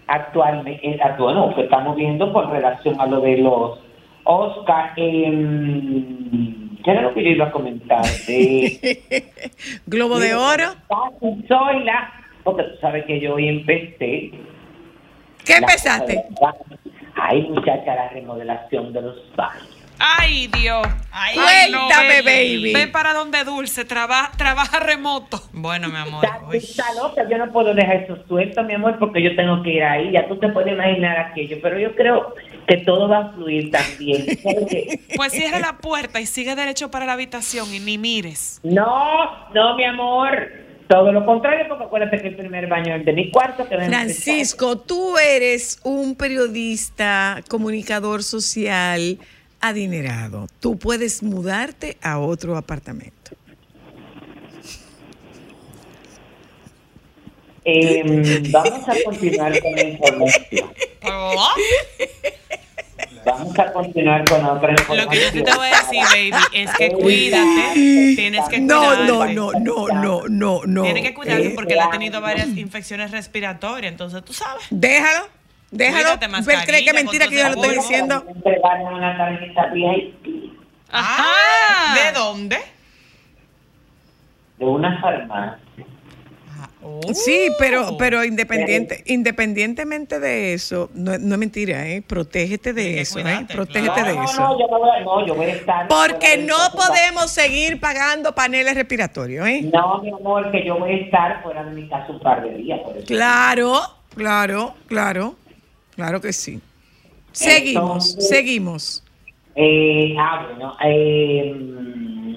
actualmente, eh, actu- no, que estamos viendo con relación a lo de los Oscar. em, ¿Qué era lo que yo iba a comentar? De, <laughs> Globo de oro. Soy la, porque tú sabes que yo hoy empecé ¿Qué la empezaste? de- Ay, muchacha, la remodelación de los baños. Ay, Dios. Ay, Cuéntame, ven, baby. Ven para donde Dulce, trabaja, trabaja remoto. Bueno, mi amor. Está, loca, yo no puedo dejar eso suelto, mi amor, porque yo tengo que ir ahí. Ya tú te puedes imaginar aquello, pero yo creo que todo va a fluir también. <laughs> Pues cierra la puerta y sigue derecho para la habitación y ni mires. No, no, mi amor. Todo lo contrario, porque acuérdate que el primer baño es de mi cuarto. Que. Francisco, tú eres un periodista, comunicador social adinerado. Tú puedes mudarte a otro apartamento. Em, vamos a continuar con la información. Vamos a continuar con otra información. Lo que yo te voy a decir, baby, es que cuídate. Tienes que No, cuidarte. no, no, no, no, no, no. Tienes que cuidarte Eh, porque él ha tenido varias infecciones respiratorias, entonces tú sabes. déjalo, déjalo. Él cree que mentira que yo lo con estoy diciendo. Ajá. ¿De dónde? de una farmacia. Sí, pero, pero independiente, independientemente de eso, no, no es mentira, ¿eh? Protégete de eso, ¿eh? Protégete no, de no, eso. no, yo no voy a, no, yo voy a estar. Porque no podemos seguir pagando paneles respiratorios, ¿eh? No, mi amor, que yo voy a estar fuera de mi casa un par de días. Por. Claro, claro, claro, claro que sí. Seguimos, Entonces- seguimos. Eh, ah, bueno, eh, mm,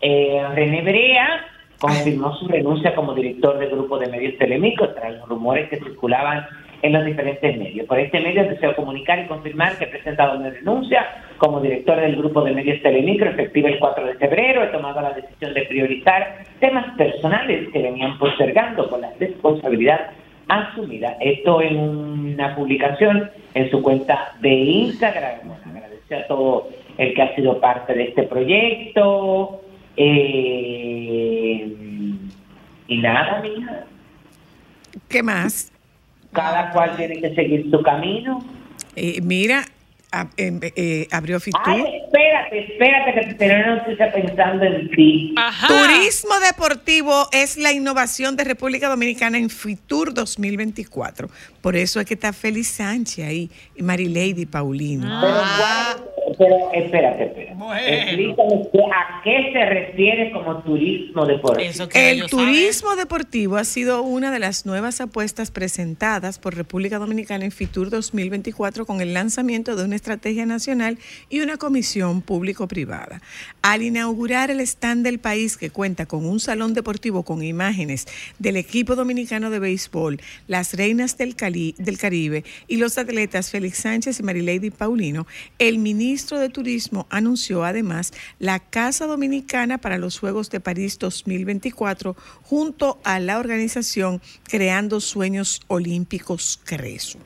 eh, René Brea confirmó su renuncia como director del grupo de medios Telemicro tras los rumores que circulaban en los diferentes medios. Por este medio deseo comunicar y confirmar que he presentado mi renuncia como director del grupo de medios Telemicro efectiva el 4 de febrero. He tomado la decisión de priorizar temas personales que venían postergando con la responsabilidad asumida. Esto en una publicación en su cuenta de Instagram. Bueno, agradecer a todo el que ha sido parte de este proyecto. Eh, y nada, mija. ¿Qué más? Cada cual tiene que seguir su camino. Eh, mira, ab- em- eh, abrió Fitur. Ay, espérate, espérate, que noticia pensando en ti. Ajá. Turismo deportivo es la innovación de República Dominicana en Fitur 2024. Por eso es que está Félix Sánchez ahí, y Marilady Paulino. Pero, ¿cuál- pero espérate, espérate. Explícame qué- a qué se refiere como turismo deportivo. El turismo deportivo ha sido una de las nuevas apuestas presentadas por República Dominicana en Fitur 2024 con el lanzamiento de una estrategia nacional y una comisión público-privada. Al inaugurar el stand del país que cuenta con un salón deportivo con imágenes del equipo dominicano de béisbol, las reinas del, Cali- del Caribe y los atletas Félix Sánchez y Marilady Paulino, el ministro de Turismo anunció además la Casa Dominicana para los Juegos de París 2024 junto a la organización Creando Sueños Olímpicos Creso.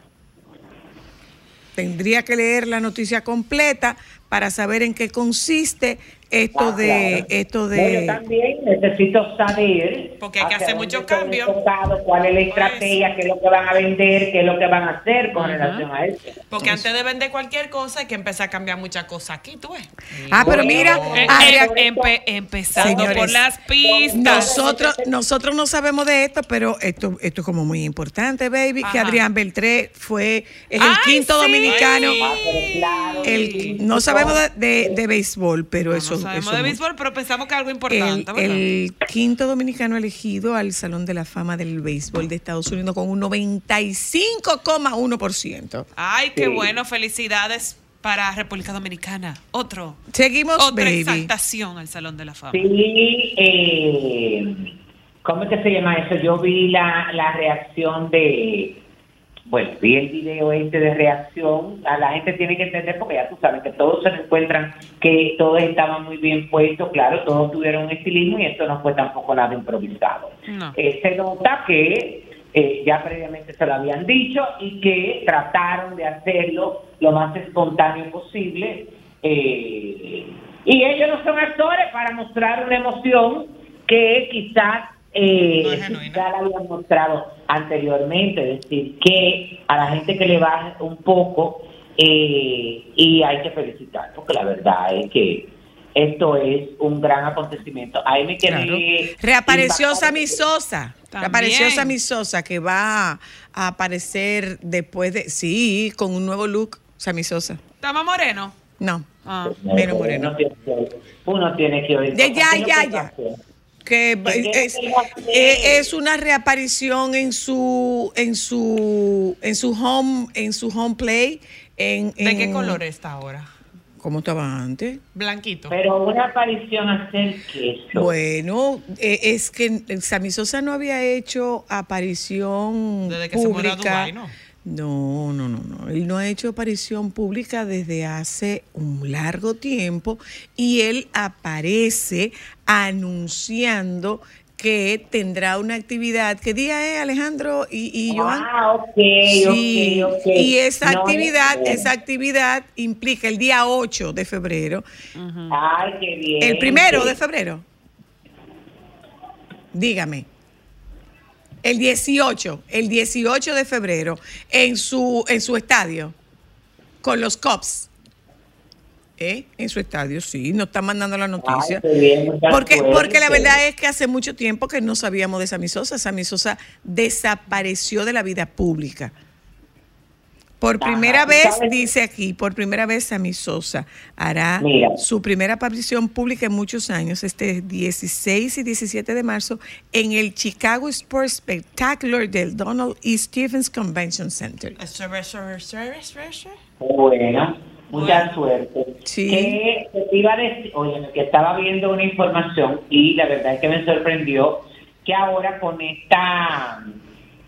Tendría que leer la noticia completa para saber en qué consiste esto Ah, de claro. esto No, yo de también necesito saber. Porque hay que hacer muchos cambios. cuál es la estrategia, qué es lo que van a vender, qué es lo que van a hacer con relación a eso. Porque antes de vender cualquier cosa hay que empezar a cambiar muchas cosas aquí, tú ves. Ah, pero mira, Eh, eh, empe- empezando Señores, por las pistas. Nosotros, nosotros no sabemos de esto, pero esto, esto es como muy importante, baby, que. Adrián Beltré fue es el Ay, quinto sí. dominicano. Ah, El, no sabemos de, de- de béisbol, pero No, eso, no sabemos eso de béisbol, pero pensamos que es algo el, importante, ¿verdad? el quinto dominicano elegido al Salón de la Fama del Béisbol de Estados Unidos con un 95,1%. Ay, qué Sí. bueno, felicidades para República Dominicana. Otro, Seguimos, otra baby. exaltación al Salón de la Fama. Sí, eh, ¿cómo es que se llama eso? Yo vi la, la reacción de, bueno, vi el video este de reacción, a la gente tiene que entender porque ya tú sabes que todos se encuentran que todos estaban muy bien puestos, claro, todos tuvieron un estilismo y esto no fue tampoco nada improvisado. No. Eh, se nota que eh, ya previamente se lo habían dicho y que trataron de hacerlo lo más espontáneo posible. eh, y ellos no son actores para mostrar una emoción que quizás eh, No ya la habían mostrado anteriormente, es decir, que a la gente que le baje un poco eh, y hay que felicitar, porque la verdad es que esto es un gran acontecimiento. Ahí me quedé Claro. Reapareció. Sammy Sosa. También. Reapareció Sammy Sosa, que va a aparecer después de. Sí, con un nuevo look. Sammy Sosa. ¿Estaba moreno? No. Ah. Menos moreno. Uno tiene que, oír. Ya, ya, ya. Hacer. Que ¿Qué es, eh, es una reaparición en su en su en su home en su home play en, ¿De qué color está ahora? ¿Cómo estaba antes? Blanquito. Pero una aparición hacer queso. Bueno, eh, es que Sammy Sosa no había hecho aparición Desde que se mudó a pública. Dubái, ¿no? No, no, no, no. Él no ha hecho aparición pública desde hace un largo tiempo y él aparece anunciando que tendrá una actividad. ¿Qué día es, Alejandro y, y Joan? Ah, ok, Sí, ok, ok. y esa No, actividad, es- esa actividad implica el día 8 de febrero. Ay, qué bien. El primero de febrero. Dígame. El 18, el 18 de febrero, en su, en su estadio, con los Cubs. ¿Eh? En su estadio, sí, nos están mandando la noticia. Ay, bien, porque, porque la verdad es que hace mucho tiempo que no sabíamos de Sammy Sosa. Sammy Sosa desapareció de la vida pública. Por Ajá, primera ¿y vez, sabes? dice aquí, por primera vez Sammy Sosa hará Mira. su primera aparición pública en muchos años, este 16 y 17 de marzo, en el Chicago Sports Spectacular del Donald E. Stephens Convention Center. Bueno, mucha suerte. Sí. Que te iba a decir, oye, que estaba viendo una información y la verdad es que me sorprendió que ahora con esta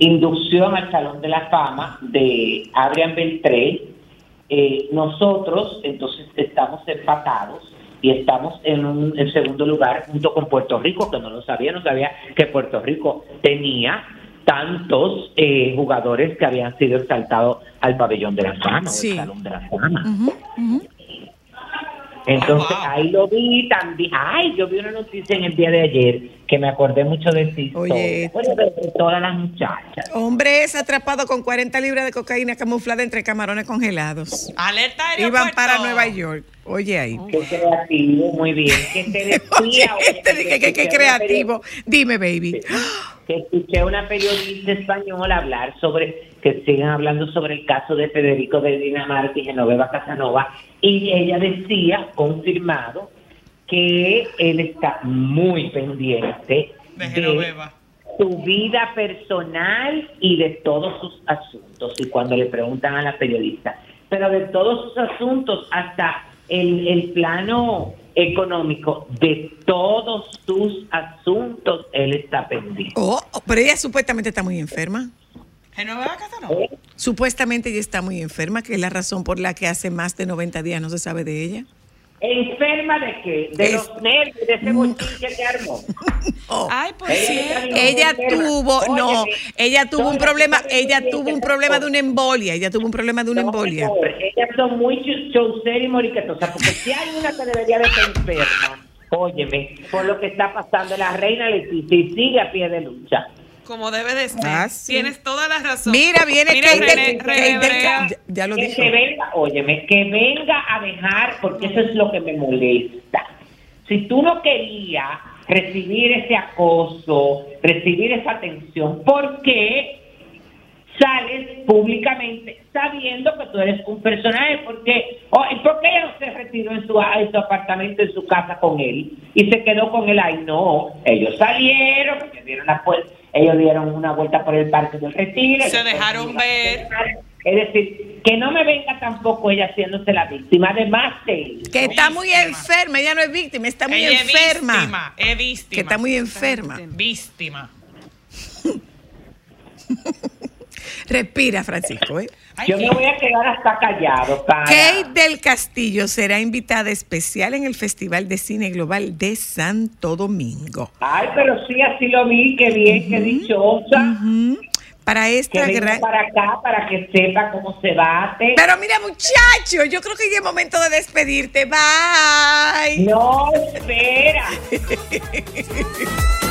inducción al Salón de la Fama de Adrián Beltré, eh, nosotros entonces estamos empatados y estamos en un en segundo lugar junto con Puerto Rico, que no lo sabía, no sabía que Puerto Rico tenía tantos eh, jugadores que habían sido exaltados al pabellón de la fama, o Sí. el salón de la fama. Entonces Oh, wow. ahí lo vi también. Ay, yo vi una noticia en el día de ayer que me acordé mucho de ti. Oye. Bueno, de, de todas las muchachas. Hombre es atrapado con 40 libras de cocaína camuflada entre camarones congelados. Alerta Iban aeropuerto. para Nueva York. Oye ahí. Qué creativo, muy bien. ¿Qué <laughs> te decía? Oye, este que creativo. Dime, baby. <gasps> que escuché a una periodista española hablar sobre, que sigan hablando sobre el caso de Federico de Dinamarca y Genoveva Casanova, y ella decía, confirmado, que él está muy pendiente De de su vida personal y de todos sus asuntos. Y cuando le preguntan a la periodista, pero de todos sus asuntos hasta el, el plano económico, de todos sus asuntos, él está pendiente. Oh, pero ella supuestamente está muy enferma. Genoveva Casanova. Supuestamente ella está muy enferma, que es la razón por la que hace más de 90 días no se sabe de ella. ¿Enferma de qué? De Es- los nervios, de ese bochinche que armó. <laughs> Oh. Ay, por Ella cierto. está bien. Ella tuvo, no, Óyeme, ella tuvo un problema, ella tuvo un problema de una embolia, ella tuvo un problema de una embolia. por favor, Ellas son muy chauceras y moriquetosas, porque si hay una que debería de estar enferma, óyeme, por lo que está pasando, la reina Leticia y sigue a pie de lucha. Como debe de ser. Ah, sí. Tienes toda la razón. Mira, viene Mira, Kate, René- Kate René ya, ya lo que dijo. se venga, óyeme, que venga a dejar, porque eso es lo que me molesta. Si tú no querías recibir ese acoso, recibir esa atención, ¿por qué sales públicamente sabiendo que tú eres un personaje? Porque, oh, ¿y ¿Por qué ella no se retiró en su, en su apartamento, en su casa con él y se quedó con él ahí? No, ellos salieron, ellos dieron, la puer- ellos dieron una vuelta por el parque del retiro. Se dejaron ver. es decir, que no me venga tampoco ella haciéndose la víctima, además de él. Que está muy enferma, ella no es víctima, está muy Ella enferma. Es víctima, es víctima. Que está muy enferma. Víctima. <laughs> Respira, Francisco. ¿eh? Yo me voy a quedar hasta callado. Para... Kate del Castillo será invitada especial en el Festival de Cine Global de Santo Domingo. Ay, pero sí, así lo vi, qué bien, qué dichosa. Para esta gran... para acá para que sepa cómo se bate. Pero mira, muchacho, yo creo que ya es momento de despedirte. Bye. No, espera. <laughs>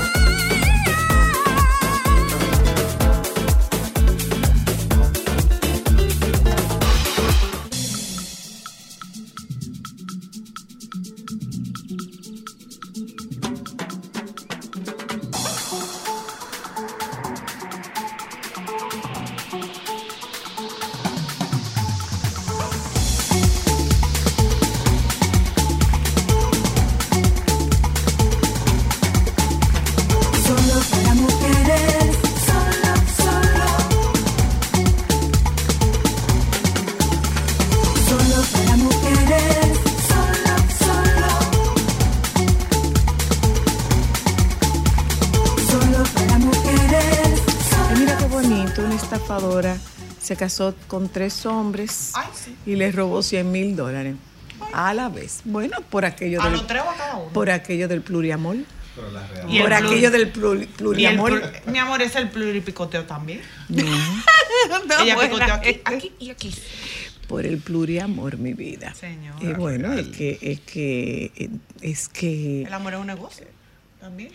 casó con tres hombres Ay, sí. y les robó 100 mil dólares a la vez. Bueno, por aquello A del, los tres o a cada uno. por aquello del pluriamor. Y por aquello del pluri- pluriamor. plur- mi amor, es el pluripicoteo también. No, <laughs> Ella buena. picoteó aquí, aquí y aquí. por el pluriamor, mi vida. Señora. Y bueno, es que, es que, es que El amor es un negocio también.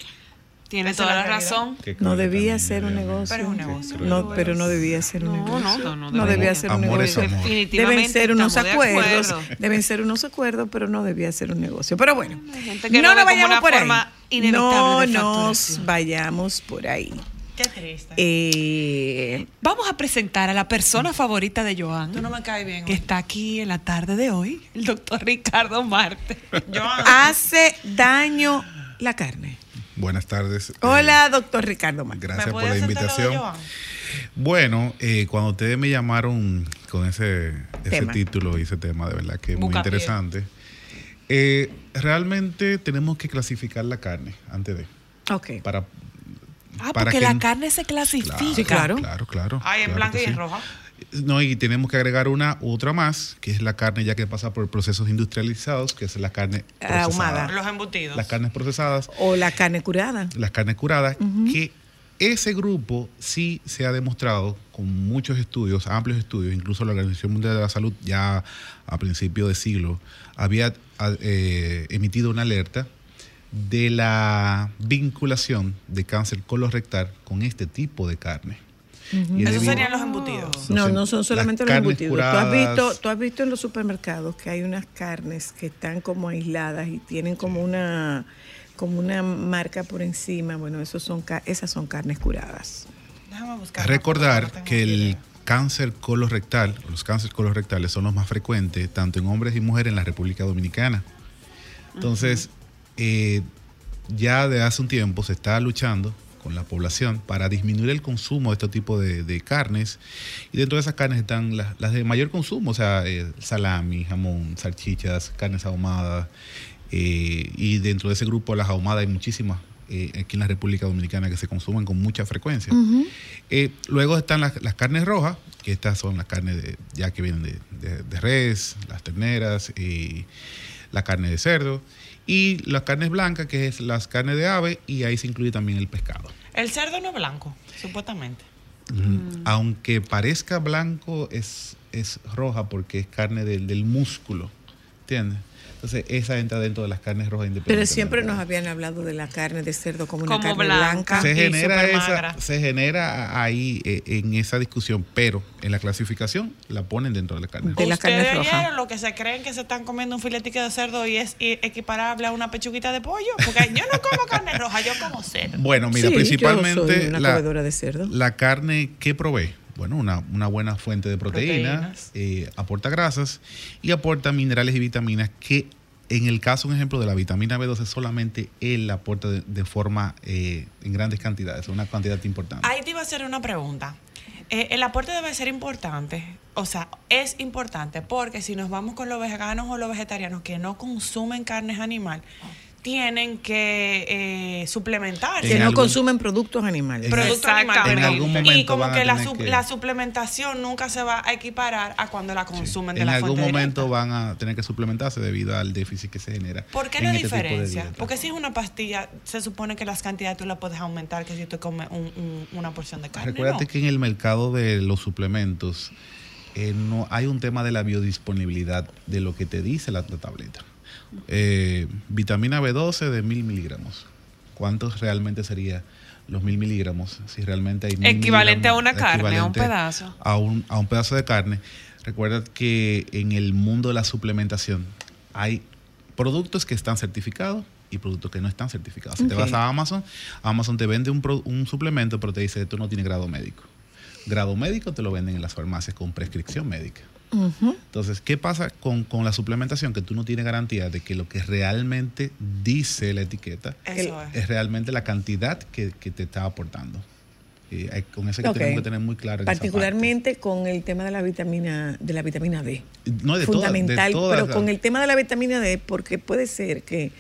Tiene toda la razón. No debía ser un negocio. Pero es un negocio. No, pero no debía ser un No, negocio. no, no, No debía. debía ser un Amor es negocio. Deben ser unos acuerdos, acuerdo. deben ser unos acuerdos, pero no debía ser un negocio. Pero bueno, gente que no nos vayamos por ahí. No nos vayamos por ahí. Qué triste. Eh, Vamos a presentar a la persona favorita de Joan, Tú no me caes bien. que está aquí en la tarde de hoy, el doctor Ricardo Marte. Yo, hace daño la carne. Buenas tardes. eh, Hola, doctor Ricardo Mar. Gracias ¿me por la invitación. Bueno, eh, cuando ustedes me llamaron con ese, ese título y ese tema, de verdad que es muy interesante. Eh, realmente tenemos que clasificar la carne antes de. Ok. Para, Ah, para porque que- la carne se clasifica. Sí, claro. Claro, claro. Ay, en claro blanca y en sí. roja. No, y tenemos que agregar una otra más, que es la carne ya que pasa por procesos industrializados, que es la carne procesada. Ahumada. Los embutidos. Las carnes procesadas, O la carne curada. las carnes curadas, que ese grupo sí se ha demostrado con muchos estudios, amplios estudios, incluso la Organización Mundial de la Salud ya a principios de siglo había a- eh, emitido una alerta de la vinculación de cáncer colorectal con este tipo de carne. Esos debido- serían los embutidos. No, no son solamente los embutidos. Tú has, visto, tú has visto en los supermercados que hay unas carnes que están como aisladas y tienen como una como una marca por encima. Bueno, esos son esas son carnes curadas. Déjame buscar. Recordar No que el idea. cáncer colorectal, los cánceres colorectales son los más frecuentes tanto en hombres y mujeres en la República Dominicana. Entonces, eh, ya de hace un tiempo se está luchando con la población para disminuir el consumo de este tipo de, de carnes. Y dentro de esas carnes están las, las de mayor consumo, o sea, eh, salami, jamón, salchichas, carnes ahumadas. eh, y dentro de ese grupo, las ahumadas, hay muchísimas eh, aquí en la República Dominicana que se consumen con mucha frecuencia. Luego están las, las carnes rojas, que estas son las carnes de- ya que vienen de, de- de res, las terneras, y la carne de cerdo. Y las carnes blancas, que es las carnes de ave, y ahí se incluye también el pescado. El cerdo no es blanco, supuestamente. Aunque parezca blanco, es, es roja porque es carne del, del músculo. ¿Entiendes? Entonces, esa entra dentro de las carnes rojas Pero independientes. siempre nos habían hablado de la carne de cerdo como una Como carne blanca. blanca. se genera supermagra. esa, se genera ahí eh, en esa discusión, pero en la clasificación la ponen dentro de la carne. De la carne ¿Ustedes roja. lo que se creen que se están comiendo un filetique de cerdo y es equiparable a una pechuguita de pollo? Porque yo no como <laughs> carne roja, yo como cerdo. Bueno, mira, Sí, yo principalmente soy una la, comedora de cerdo. la carne que provee, bueno, una, una buena fuente de proteína, Proteínas. eh, aporta grasas y aporta minerales y vitaminas que en el caso, un ejemplo de la vitamina B12, solamente él la aporta de, forma eh, en grandes cantidades, una cantidad importante. Ahí te iba a hacer una pregunta. Eh, el aporte debe ser importante, o sea, es importante porque si nos vamos con los veganos o los vegetarianos que no consumen carnes animal, tienen que eh, suplementarse. Que En no algún- consumen productos animales. en productos animales. En algún y como que la, su- que- la suplementación nunca se va a equiparar a cuando la consumen de en la algún fuente momento directa. van a tener que suplementarse debido al déficit que se genera. ¿Por qué en la este diferencia? Porque si es una pastilla, se supone que las cantidades tú las puedes aumentar que si tú comes un- un- una porción de carne. Recuérdate ¿no? que en el mercado de los suplementos eh, no hay un tema de la biodisponibilidad de lo que te dice la, la tableta. Eh, vitamina B12 de mil miligramos. ¿Cuántos realmente sería los mil miligramos? Si realmente hay mil Equivalente a una carne, a un pedazo. A un, a un pedazo de carne. Recuerda que en el mundo de la suplementación hay productos que están certificados y productos que no están certificados. Si te vas a Amazon, Amazon te vende un, pro- un suplemento, pero te dice esto no tiene grado médico. Grado médico te lo venden en las farmacias con prescripción médica. Entonces, ¿qué pasa con, con, la suplementación? Que tú no tienes garantía de que lo que realmente dice la etiqueta es. realmente la cantidad que, que te está aportando. Y con eso que okay. tenemos que tener muy claro. Particularmente con el tema de la vitamina, de la vitamina D. No, de Fundamental, todas, de todas, pero con el tema de la vitamina D, porque puede ser que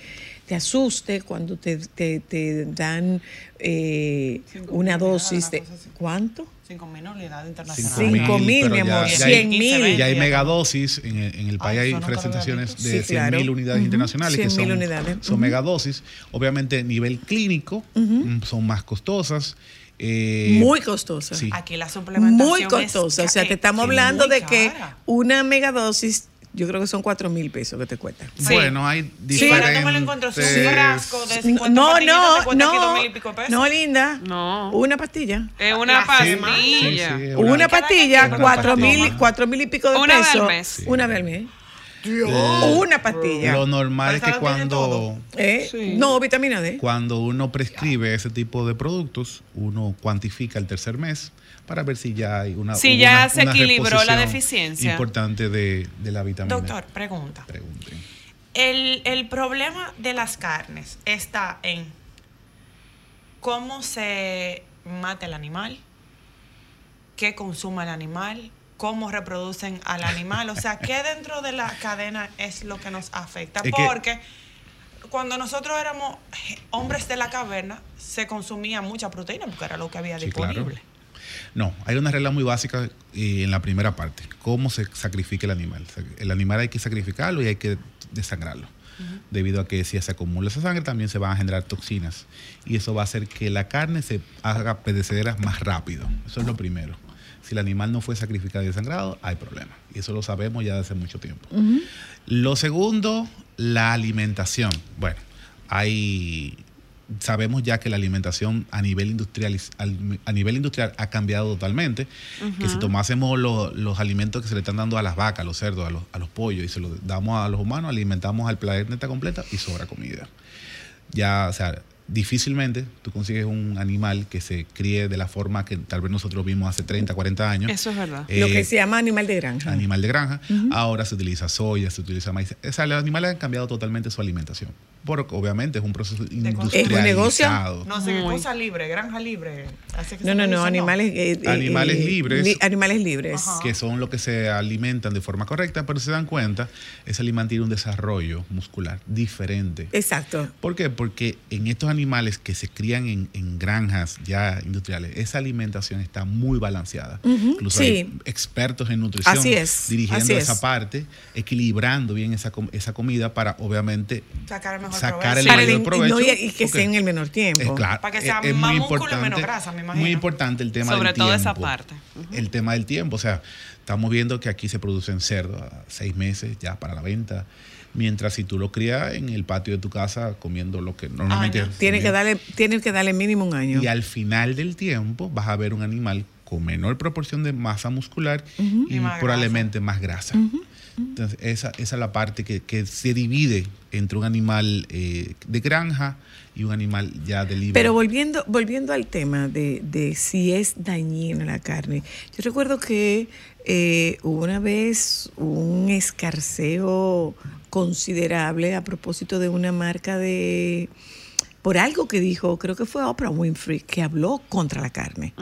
te asuste cuando te, te, dan eh, una dosis de... ¿Cuánto? 5 mil unidades internacionales. 5 mil, mi amor, 100 mil. Ya hay megadosis, en, en el país hay presentaciones de 100 mil unidades internacionales, que son, unidades. son megadosis. Obviamente, nivel clínico, mm, son más costosas. Eh, muy costosas, Aquí la suplementación. Muy costosa. O sea, te estamos hablando de que una megadosis yo creo que son 4 mil pesos que te cuesta. Sí. Bueno, hay Sí. Ahora tú me lo encuentro, es un diferentes... frasco de No, 50 no, te no, y no, pico pesos. no, linda. No. Una pastilla. Es una La pastilla. Sí, sí, es Una pastilla, Una cuatro pastilla. mil, cuatro mil y pico de Una vez pesos. al mes. Sí. Una vez al mes. Una pastilla. Lo normal es que cuando. ¿Eh? Sí. No, vitamina D. cuando uno prescribe ese tipo de productos, uno cuantifica el tercer mes para ver si ya hay una Si ya una- se equilibró la deficiencia. importante de, de la vitamina. Doctor, pregunta. Pregunten. El, el problema de las carnes está en cómo se mata el animal, qué consuma el animal, cómo reproducen al animal. O sea, <laughs> qué dentro de la cadena es lo que nos afecta. Es que- Porque cuando nosotros éramos hombres de la caverna, se consumía mucha proteína porque era lo que había Sí, claro. No, hay una regla muy básica eh, en la primera parte, cómo se sacrifica el animal. El animal hay que sacrificarlo y hay que desangrarlo. Debido a que si se acumula esa sangre también se van a generar toxinas y eso va a hacer que la carne se haga perecedera más rápido. Eso es lo primero. Si el animal no fue sacrificado y desangrado, hay problema. Y eso lo sabemos ya desde hace mucho tiempo. Lo segundo, la alimentación. Bueno, hay sabemos ya que la alimentación a nivel industrial al- a nivel industrial ha cambiado totalmente. Que si tomásemos lo- los alimentos que se le están dando a las vacas, a los cerdos, a los, a los pollos y se los damos a los humanos, alimentamos al planeta completa y sobra comida. Ya, o sea, difícilmente tú consigues un animal que se críe de la forma que tal vez nosotros vimos hace 30, 40 años. Eso es verdad. Lo Eh, que se llama animal de granja. animal de granja. Ahora se utiliza soya, se utiliza maíz. O sea, los animales han cambiado totalmente su alimentación. Porque obviamente es un proceso industrializado. ¿Es un negocio? No sé qué Muy. cosa libre, granja libre. Así que No, se no, no, animales. eh, eh, Animales eh, libres. li- animales libres. Ajá. que son los que se alimentan de forma correcta, pero se dan cuenta, ese animal tiene un desarrollo muscular diferente. Exacto. ¿Por qué? Porque en estos animales que se crían en, en granjas ya industriales, esa alimentación está muy balanceada. Incluso sí. hay expertos en nutrición Así es, dirigiendo así esa es. parte, equilibrando bien esa, esa comida para obviamente Sacar mejor sacar el mayor provecho. no, y- que sea en el menor tiempo. es claro, Para que sea es más muy músculo y importante, menos grasa, me imagino. Muy importante el tema Sobre del todo esa tiempo. parte. El tema del tiempo, o sea, estamos viendo que aquí se producen cerdos a seis meses ya para la venta, mientras si tú lo crías en el patio de tu casa comiendo lo que normalmente... Años. Tiene que comían. darle, tiene que darle mínimo un año. Y al final del tiempo vas a ver un animal con menor proporción de masa muscular y, Y más probablemente más grasa. Entonces, esa, esa es la parte que, que se divide entre un animal eh, de granja y un animal ya de libre. Pero volviendo, volviendo al tema de, de si es dañina la carne, yo recuerdo que eh, hubo una vez un escarceo considerable a propósito de una marca de por algo que dijo, creo que fue Oprah Winfrey, que habló contra la carne.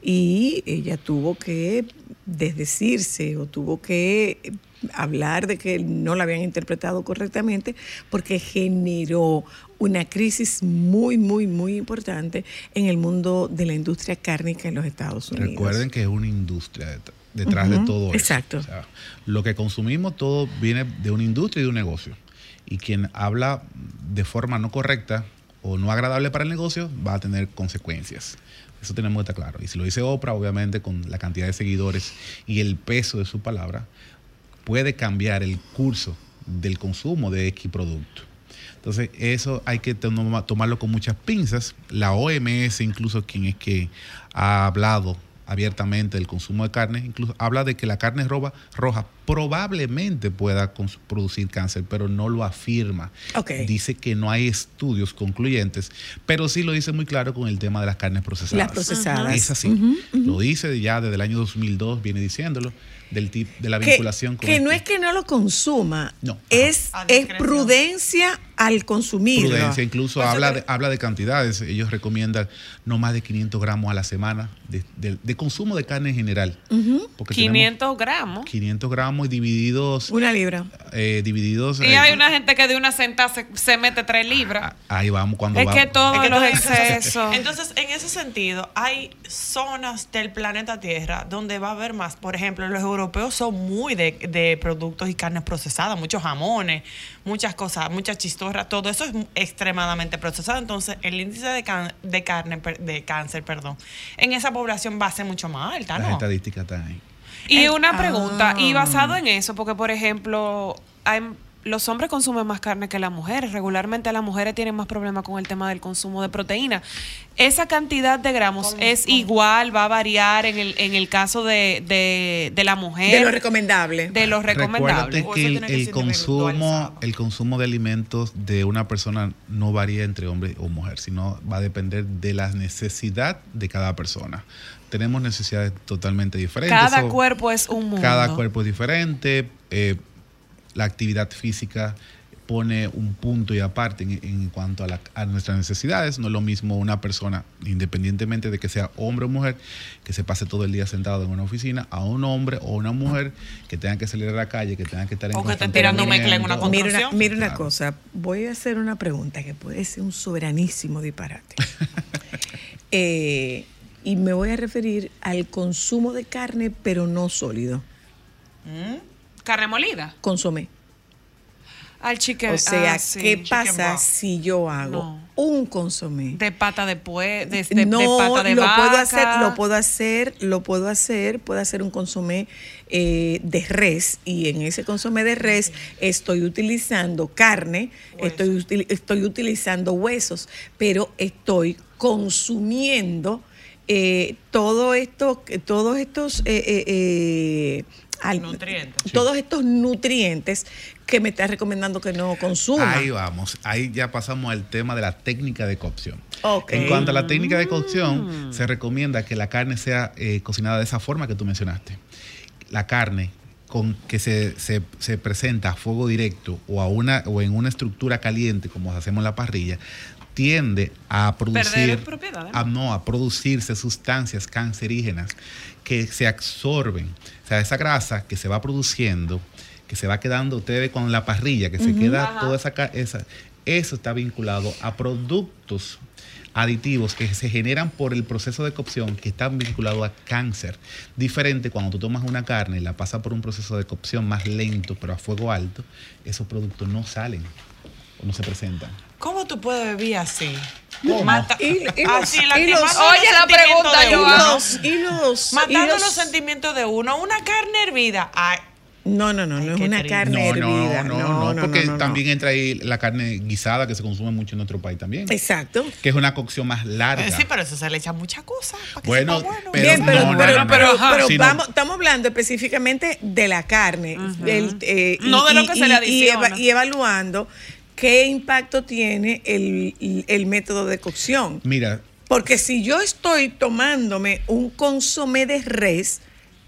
Y ella tuvo que desdecirse o tuvo que eh, hablar de que no la habían interpretado correctamente porque generó una crisis muy, muy, muy importante en el mundo de la industria cárnica en los Estados Unidos. Recuerden que es una industria det- detrás de todo eso. exacto. O sea, lo que consumimos todo viene de una industria y de un negocio. Y quien habla de forma no correcta o no agradable para el negocio va a tener consecuencias. Eso tenemos que estar claro. Y si lo dice Oprah, obviamente con la cantidad de seguidores y el peso de su palabra, puede cambiar el curso del consumo de X producto. Entonces, eso hay que toma- tomarlo con muchas pinzas. La OMS, incluso quien es que ha hablado abiertamente del consumo de carne, incluso habla de que la carne roja probablemente pueda producir cáncer, pero no lo afirma. Dice que no hay estudios concluyentes, pero sí lo dice muy claro con el tema de las carnes procesadas. Las procesadas. Es así. Lo dice ya desde el año 2002, viene diciéndolo, del tip, de la que, vinculación con que el no es que no lo consuma, No. es, es prudencia al consumirlo. prudencia, incluso Pues habla de, habla de cantidades. Ellos recomiendan no más de 500 gramos a la semana de, de- de consumo de carne en general. Porque tenemos 500 gramos. 500 gramos divididos, Una libra. eh, divididos. Y eh, hay una gente que de una sentada se, se mete 3 libras. Ahí vamos cuando Es vamos. que todos Es que los todo eso- excesos. Entonces, en ese sentido, hay zonas del planeta Tierra donde va a haber más. Por ejemplo, los europeos son muy de, de productos y carnes procesadas, muchos jamones, muchas cosas, muchas chistorras, todo eso es extremadamente procesado. Entonces, el índice de, can- de carne, de cáncer, perdón, en esa población va a ser mucho más alta, Las ¿no? estadísticas están ahí. Y Eh, una pregunta, y ah. basado en eso, porque por ejemplo, hay- los hombres consumen más carne que las mujeres. Regularmente las mujeres tienen más problemas con el tema del consumo de proteína. Esa cantidad de gramos es igual, va a variar en el, en el caso de, de, de la mujer. De lo recomendable. de lo recomendable. Recuérdate que el, que el consumo, el consumo de alimentos de una persona no varía entre hombre o mujer, sino va a depender de la necesidad de cada persona. Tenemos necesidades totalmente diferentes. Cada cuerpo es un mundo. Cada cuerpo es diferente. eh, la actividad física pone un punto y aparte en, en cuanto a, la- a nuestras necesidades. No es lo mismo una persona, independientemente de que sea hombre o mujer, que se pase todo el día sentado en una oficina, a un hombre o una mujer que tenga que salir a la calle, que tenga que estar en O que estén tirando mezcla en una. Mira una, construcción. mira una Claro. cosa, voy a hacer una pregunta que puede ser un soberanísimo disparate. <laughs> Eh, y me voy a referir al consumo de carne, pero no sólido. Carne molida. Consomé. Al chicken. O sea, ah, sí. ¿qué pasa si yo hago No. un consomé? De pata de pue, de, de- de no, pata de lo vaca. puedo hacer, lo puedo hacer, lo puedo hacer, puedo hacer un consomé eh, de res y en ese consomé de res estoy utilizando carne, estoy, util- estoy utilizando huesos, pero estoy consumiendo eh, todo esto, todos estos eh, eh, eh, al- Nutrientes. todos estos nutrientes que me estás recomendando que no consuma. Ahí vamos, ahí ya pasamos al tema de la técnica de cocción. En cuanto a la técnica de cocción, se recomienda que la carne sea eh, cocinada de esa forma que tú mencionaste. La carne con que se, se- se presenta a fuego directo o, a una, o en una estructura caliente, como hacemos en la parrilla, tiende a producir, propiedades, a, no, a producirse sustancias cancerígenas que se absorben. O sea, esa grasa que se va produciendo, que se va quedando, usted ve con la parrilla, que se queda toda esa, esa, eso está vinculado a productos aditivos que se generan por el proceso de cocción que están vinculados a cáncer. Diferente cuando tú tomas una carne y la pasas por un proceso de cocción más lento, pero a fuego alto, esos productos no salen o no se presentan. ¿Cómo tú puedes vivir así? ¿Cómo? Mata- Y- y los- así, y lastimando los- los Oye, la pregunta, de y uno. Los, Matando los- los sentimientos de uno. Una carne hervida. Ay, No, no, no, Ay, no es una triste. carne hervida. no, no, no, porque también entra ahí la carne guisada que se consume mucho en nuestro país también, Exacto. que es una cocción más larga. Eh, sí, pero eso se le echa muchas cosas. para que Bueno, bueno. pero Bien, pero, no, no, pero, no, no. pero- no- vamos, estamos hablando específicamente de la carne. el, eh, No de lo que se le y eva- adiciona. y evaluando qué impacto tiene el, el método de cocción. Mira, Porque si yo estoy tomándome un consomé de res,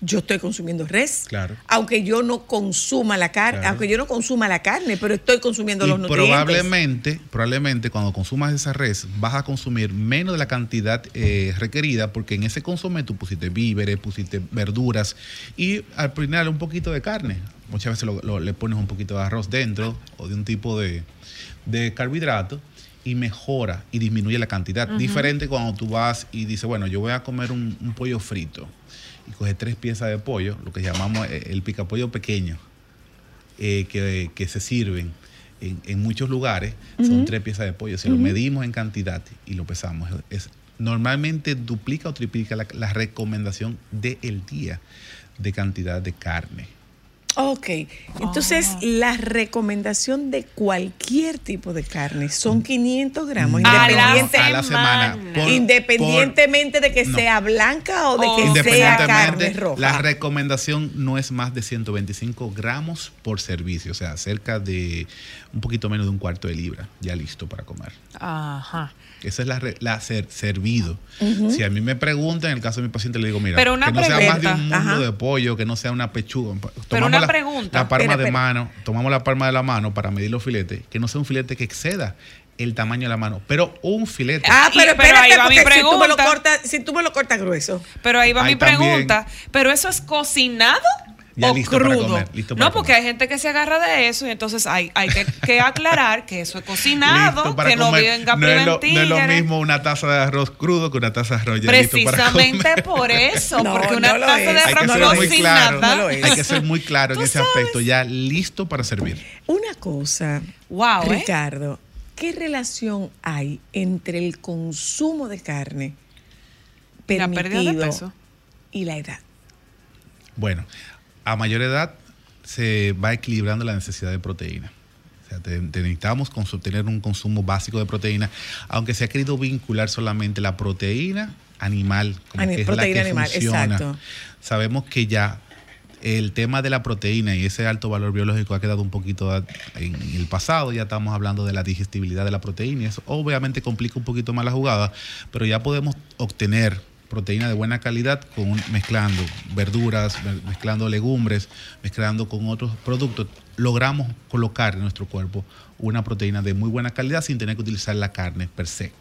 yo estoy consumiendo res. Claro. Aunque yo no consuma la carne, Claro. aunque yo no consuma la carne, pero estoy consumiendo Y los nutrientes. probablemente, probablemente cuando consumas esa res vas a consumir menos de la cantidad eh, requerida porque en ese consumo tú pusiste víveres, pusiste verduras y al final un poquito de carne. Muchas veces lo- lo- le pones un poquito de arroz dentro o de un tipo de, de carbohidrato y mejora y disminuye la cantidad. Diferente cuando tú vas y dices, bueno, yo voy a comer un, un pollo frito y coges tres piezas de pollo, lo que llamamos eh, el picapollo pequeño eh, que, que se sirven en, en muchos lugares son tres piezas de pollo. Si lo medimos en cantidad y lo pesamos, es, normalmente duplica o triplica la, la recomendación del día de cantidad de carne. Ok, entonces la recomendación de cualquier tipo de carne son 500 gramos, independiente- a la semana. por- independientemente de que No. sea blanca o de Oh. que sea carne roja. la recomendación no es más de 125 gramos por servicio, o sea, cerca de un poquito menos de un cuarto de libra, ya listo para comer. Ajá. Esa es la, re- la ser- servido. Si a mí me preguntan, en el caso de mi paciente, le digo, mira, Pero una que no sea más de un mundo Ajá. de pollo, que no sea una pechuga. Pero una la, pregunta. La palma Espera, de espera. mano, tomamos la palma de la mano para medir los filetes, que no sea un filete que exceda el tamaño de la mano, pero un filete. Ah, Y- pero pero espérate, ahí va mi porque si tú me lo pregunta. cortas, si tú me lo cortas grueso. Pero ahí va Ahí mi también. pregunta. ¿Pero eso es cocinado Ya o listo para crudo? comer, listo para no, porque comer. hay gente que se agarra de eso y entonces hay, hay que, que aclarar que eso es cocinado, para que no comer. venga no, es lo, no es lo mismo una taza de arroz crudo que una taza de arroz ya listo para Precisamente comer. por eso, <laughs> No, porque una no lo taza es. de Hay Hay que arroz ser no lo muy es. claro. No lo es. Hay que ser muy claro en ese sabes. aspecto, ya listo para servir. Una cosa, Wow, ¿eh? Ricardo, ¿qué relación hay entre el consumo de carne Y la pérdida de permitido peso. y la edad? Bueno, a mayor edad se va equilibrando la necesidad de proteína. O sea, te- te necesitamos tener un consumo básico de proteína, aunque se ha querido vincular solamente la proteína animal, como Ani- que es proteína la que animal, funciona. exacto. Sabemos que ya el tema de la proteína y ese alto valor biológico ha quedado un poquito en el pasado, ya estamos hablando de la digestibilidad de la proteína y eso obviamente complica un poquito más la jugada, pero ya podemos obtener proteína de buena calidad con un- mezclando verduras, me- mezclando legumbres, mezclando con otros productos, logramos colocar en nuestro cuerpo una proteína de muy buena calidad sin tener que utilizar la carne per se.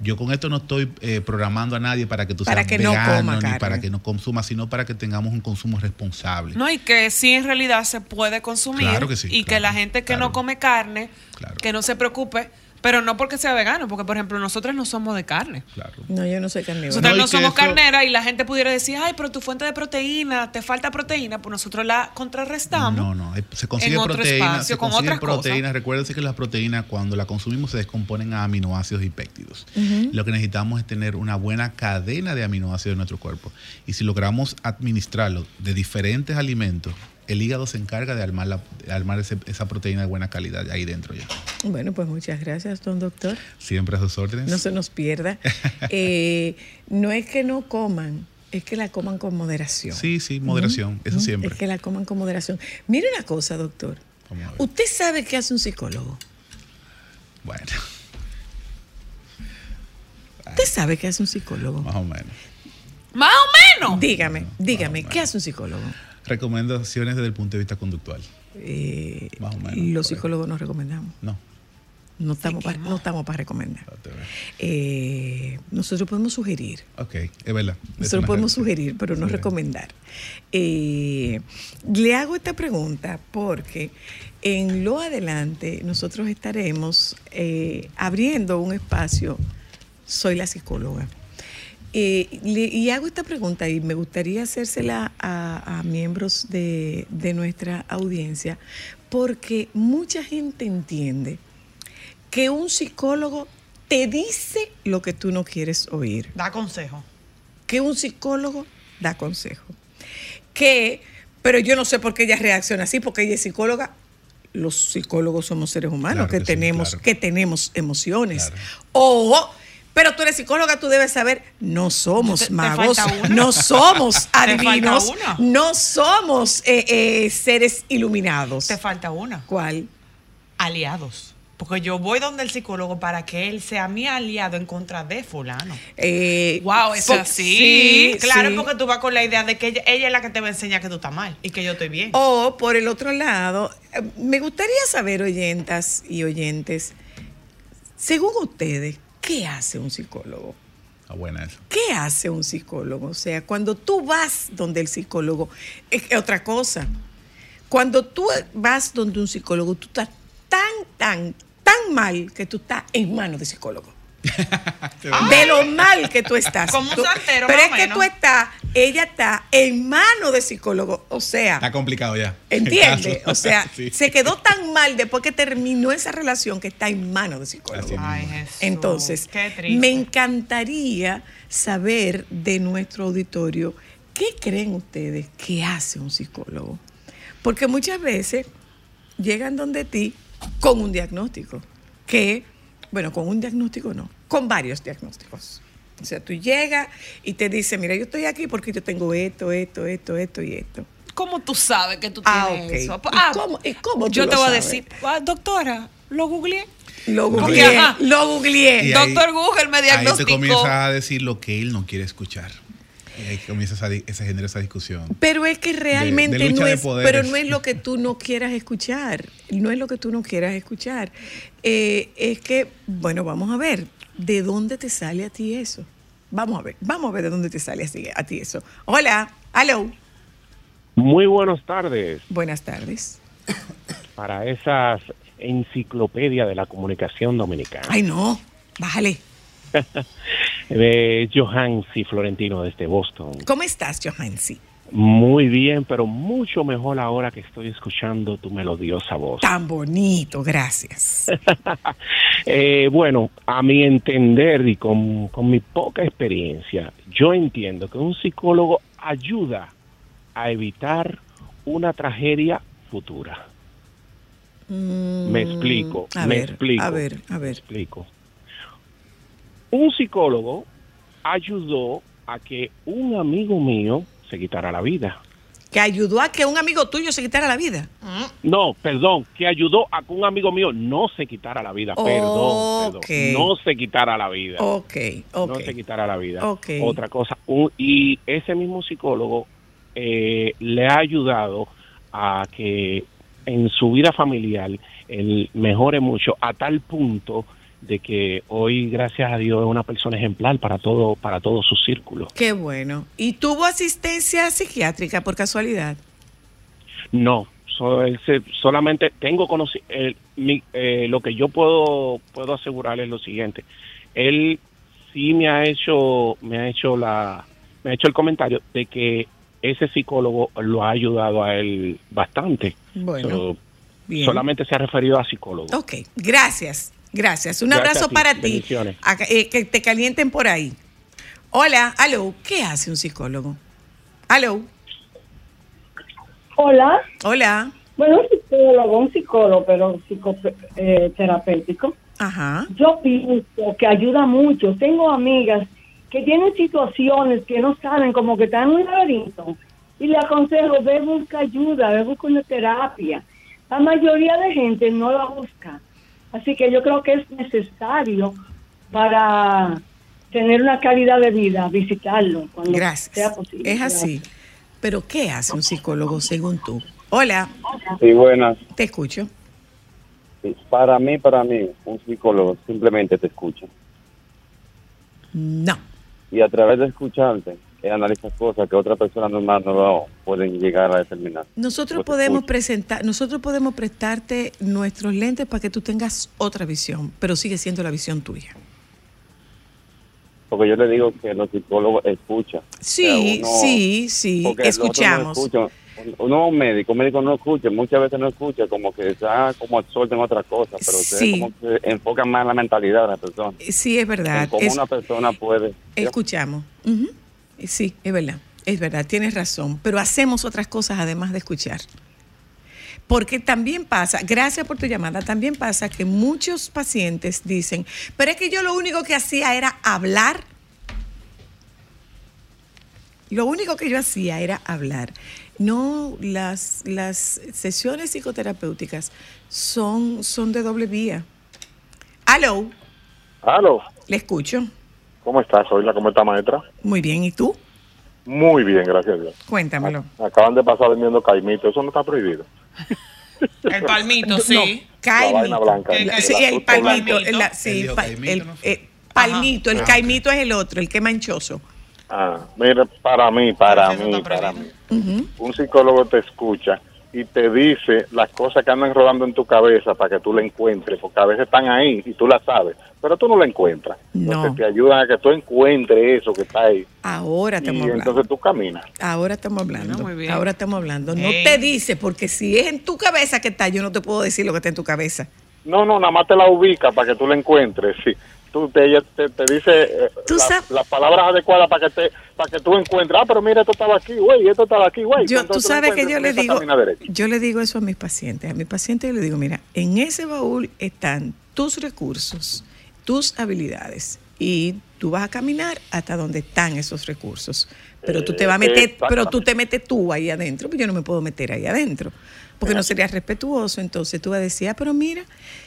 Yo con esto no estoy eh, programando a nadie para que tú Para seas que no vegano coma ni carne. para que no consuma, sino para que tengamos un consumo responsable. No, y que sí en realidad se puede consumir. Claro que sí, Y que la gente que claro. no come carne, Claro. que no se preocupe, pero no porque sea vegano, porque por ejemplo nosotros no somos de carne. Claro. No, yo no soy carnívoro. Nosotros No, somos eso- carneras y la gente pudiera decir, ay, pero tu fuente de proteína, te falta proteína, pues nosotros la contrarrestamos. No, no, se consigue en otro proteína, espacio, se con consigue otras cosas. proteína. Recuérdense que las proteínas cuando la consumimos se descomponen a aminoácidos y péptidos. Lo que necesitamos es tener una buena cadena de aminoácidos en nuestro cuerpo. Y si logramos administrarlo de diferentes alimentos, el hígado se encarga de armar, la- de armar ese- esa proteína de buena calidad ahí dentro ya. Bueno, pues muchas gracias, don doctor. Siempre a sus órdenes. No se nos pierda. <laughs> Eh, no es que no coman, es que la coman con moderación. Sí, sí, moderación, eso siempre. Es que la coman con moderación. Mire una cosa, doctor. ¿Usted sabe qué hace un psicólogo? Bueno, ¿Usted sabe qué hace un psicólogo? más o menos. Más o menos. Dígame, dígame. ¿qué hace un psicólogo? Recomendaciones desde el punto de vista conductual. Eh, Más o menos, los psicólogos no recomendamos. No. No estamos para no estamos para recomendar. veo. Eh, nosotros podemos sugerir. Ok, es verdad. Es Nosotros podemos realidad. sugerir, pero no recomendar. Eh, le hago esta pregunta porque en lo adelante nosotros estaremos eh, abriendo un espacio. Soy la psicóloga. Eh, le- y hago esta pregunta y me gustaría hacérsela a, a miembros de, de nuestra audiencia porque mucha gente entiende que un psicólogo te dice lo que tú no quieres oír Da consejo. que un psicólogo da consejo. Que, pero yo no sé por qué ella reacciona así, porque ella es psicóloga. Los psicólogos somos seres humanos Claro que, que sí, tenemos, claro. que tenemos emociones. Claro. O, pero tú eres psicóloga, tú debes saber, no somos Te- te magos, uno. no <laughs> somos adivinos, no somos eh, eh, seres iluminados. Te falta una. ¿Cuál? Aliados. Porque yo voy donde el psicólogo para que él sea mi aliado en contra de fulano. Eh, Wow, eso po- así. Claro, sí. porque tú vas con la idea de que ella, ella es la que te va a enseñar que tú estás mal y que yo estoy bien. O por el otro lado, eh, me gustaría saber, oyentas y oyentes, según ustedes, ¿qué hace un psicólogo? Está buena eso. ¿Qué hace un psicólogo? O sea, cuando tú vas donde el psicólogo, es otra cosa. Cuando tú vas donde un psicólogo, tú estás tan, tan, tan mal que tú estás en manos de psicólogo. <laughs> De lo mal que tú estás. Como un santero, Pero más es que menos. tú estás, ella está en manos de psicólogo. O sea, Está complicado ya. ¿entiendes? O sea, <laughs> Sí. se quedó tan mal después que terminó esa relación que está en manos de psicólogo. Ay. Jesús. Entonces, Qué triste. me encantaría saber de nuestro auditorio qué creen ustedes que hace un psicólogo. Porque muchas veces llegan donde ti con un diagnóstico, que, bueno, con un diagnóstico no, con varios diagnósticos. O sea, tú llegas y te dice, mira, yo estoy aquí porque yo tengo esto, esto, esto, esto y esto. ¿Cómo tú sabes que tú Ah, tienes ok. eso? ¿Y Ah, cómo- y cómo tú yo lo te voy a decir, ah, doctora, lo googleé. Lo googleé, lo googleé. Y ahí- Doctor Google me Ahí te diagnosticó. comienza a decir lo que él no quiere escuchar. Y ahí comienza esa, di- se genera esa discusión. Pero es que realmente de no es, pero no es lo que tú no quieras escuchar, no es lo que tú no quieras escuchar. Eh, es que, bueno, vamos a ver, ¿de dónde te sale a ti eso? Vamos a ver, vamos a ver de dónde te sale así- a ti eso. Hola, hello, Muy buenas tardes buenas tardes. para esas enciclopedia de la comunicación dominicana. Ay, no, bájale. <laughs> De Johansi Florentino desde Boston. ¿Cómo estás, Johansi? Muy bien, pero mucho mejor ahora que estoy escuchando tu melodiosa voz. Tan bonito, gracias. <laughs> Eh, bueno, a mi entender y con, con mi poca experiencia, yo entiendo que un psicólogo ayuda a evitar una tragedia futura. Me explico, Mm, A me ver, explico. a ver, a Me ver. explico. Un psicólogo ayudó a que un amigo mío se quitara la vida. Que ayudó a que un amigo tuyo se quitara la vida. No, perdón, que ayudó a que un amigo mío no se quitara la vida. Perdón, perdón. No se quitara la vida. Ok, ok. No se quitara la vida. Ok. Otra cosa. un- y ese mismo psicólogo eh, le ha ayudado a que en su vida familiar él mejore mucho a tal punto de que hoy, gracias a Dios, es una persona ejemplar para todo, para todo su círculo. Qué bueno. ¿Y tuvo asistencia psiquiátrica por casualidad? No, so- él se- solamente tengo el- mi- eh, lo que yo puedo puedo asegurar es lo siguiente. Él sí me ha hecho me ha hecho la me ha hecho el comentario de que ese psicólogo lo ha ayudado a él bastante. Bueno, So, bien. solamente se ha referido a psicólogo. Ok, gracias, gracias. Un Gracias abrazo para ti. eh, que te calienten por ahí. Hola, aló, ¿qué hace un psicólogo? Aló, Hola, hola. bueno, un psicólogo, un psicólogo, pero psicoterapéutico. Ajá. Yo pienso que ayuda mucho. Tengo amigas que tienen situaciones que no saben, como que están en un laberinto. Y le aconsejo, ve, busca ayuda, ve, busca una terapia. La mayoría de gente no la busca. Así que yo creo que es necesario para tener una calidad de vida, visitarlo cuando sea Gracias. posible. Es así. Pero ¿qué hace un psicólogo según tú? Hola, Sí, buenas. te escucho. Sí, Para mí, para mí, un psicólogo simplemente te escucha. No. Y a través de escucharte, él analiza cosas que otra persona normal no lo pueden llegar a determinar. Nosotros podemos presentar, nosotros podemos prestarte nuestros lentes para que tú tengas otra visión, pero sigue siendo la visión tuya. Porque yo le digo que los psicólogos escuchan. Sí, O sea, uno- sí, sí, no escuchamos. Uno un médico, un médico no escucha, muchas veces no escucha, como que está como absorto en otra cosa, pero ustedes Sí. como que enfocan más en la mentalidad de la persona. Sí, es verdad. En cómo es- una persona puede... escuchamos. Sí, es verdad. Es verdad, tienes razón. Pero hacemos otras cosas además de escuchar. Porque también pasa, gracias por tu llamada, también pasa que muchos pacientes dicen, pero es que yo lo único que hacía era hablar. Lo único que yo hacía era hablar. No, las, las sesiones psicoterapéuticas son, son de doble vía. Aló, Aló, le escucho. ¿Cómo estás? Soy la ¿cómo está maestra? Muy bien, ¿y tú? Muy bien, gracias a Dios. Cuéntamelo. Acaban de pasar vendiendo caimito, eso no está prohibido. <laughs> El palmito, sí. La vaina blanca. El Sí, caimito. el palmito. palmito. la- sí, El pa- caimito, el- ¿no? eh, palmito, el Ah. caimito es el otro, el que manchoso. Ah, mira, para mí, para mí, para mí. Un psicólogo te escucha y te dice las cosas que andan rodando en tu cabeza para que tú la encuentres, porque a veces están ahí y tú la sabes, pero tú no la encuentras. No. Entonces te ayudan a que tú encuentres eso que está ahí Ahora y estamos hablando. entonces tú caminas. Ahora estamos hablando. No, muy bien. Ahora estamos hablando. No te dice, porque si es en tu cabeza que está, yo no te puedo decir lo que está en tu cabeza. No, no, nada más te la ubica para que tú la encuentres, sí. Tú te, te, te dice eh, la- las palabras adecuadas para que te para que tú encuentres. Ah, pero mira, esto estaba aquí, güey, esto estaba aquí, güey. Yo, tú sabes que yo le digo, yo le digo eso a mis pacientes. A mis pacientes yo le digo, mira, en ese baúl están tus recursos, tus habilidades y tú vas a caminar hasta donde están esos recursos. Pero tú te vas a Eh, meter, exactamente. pero tú te metes tú ahí adentro, pues yo no me puedo meter ahí adentro, porque no sería respetuoso. Entonces tú vas a decir, ah, pero mira,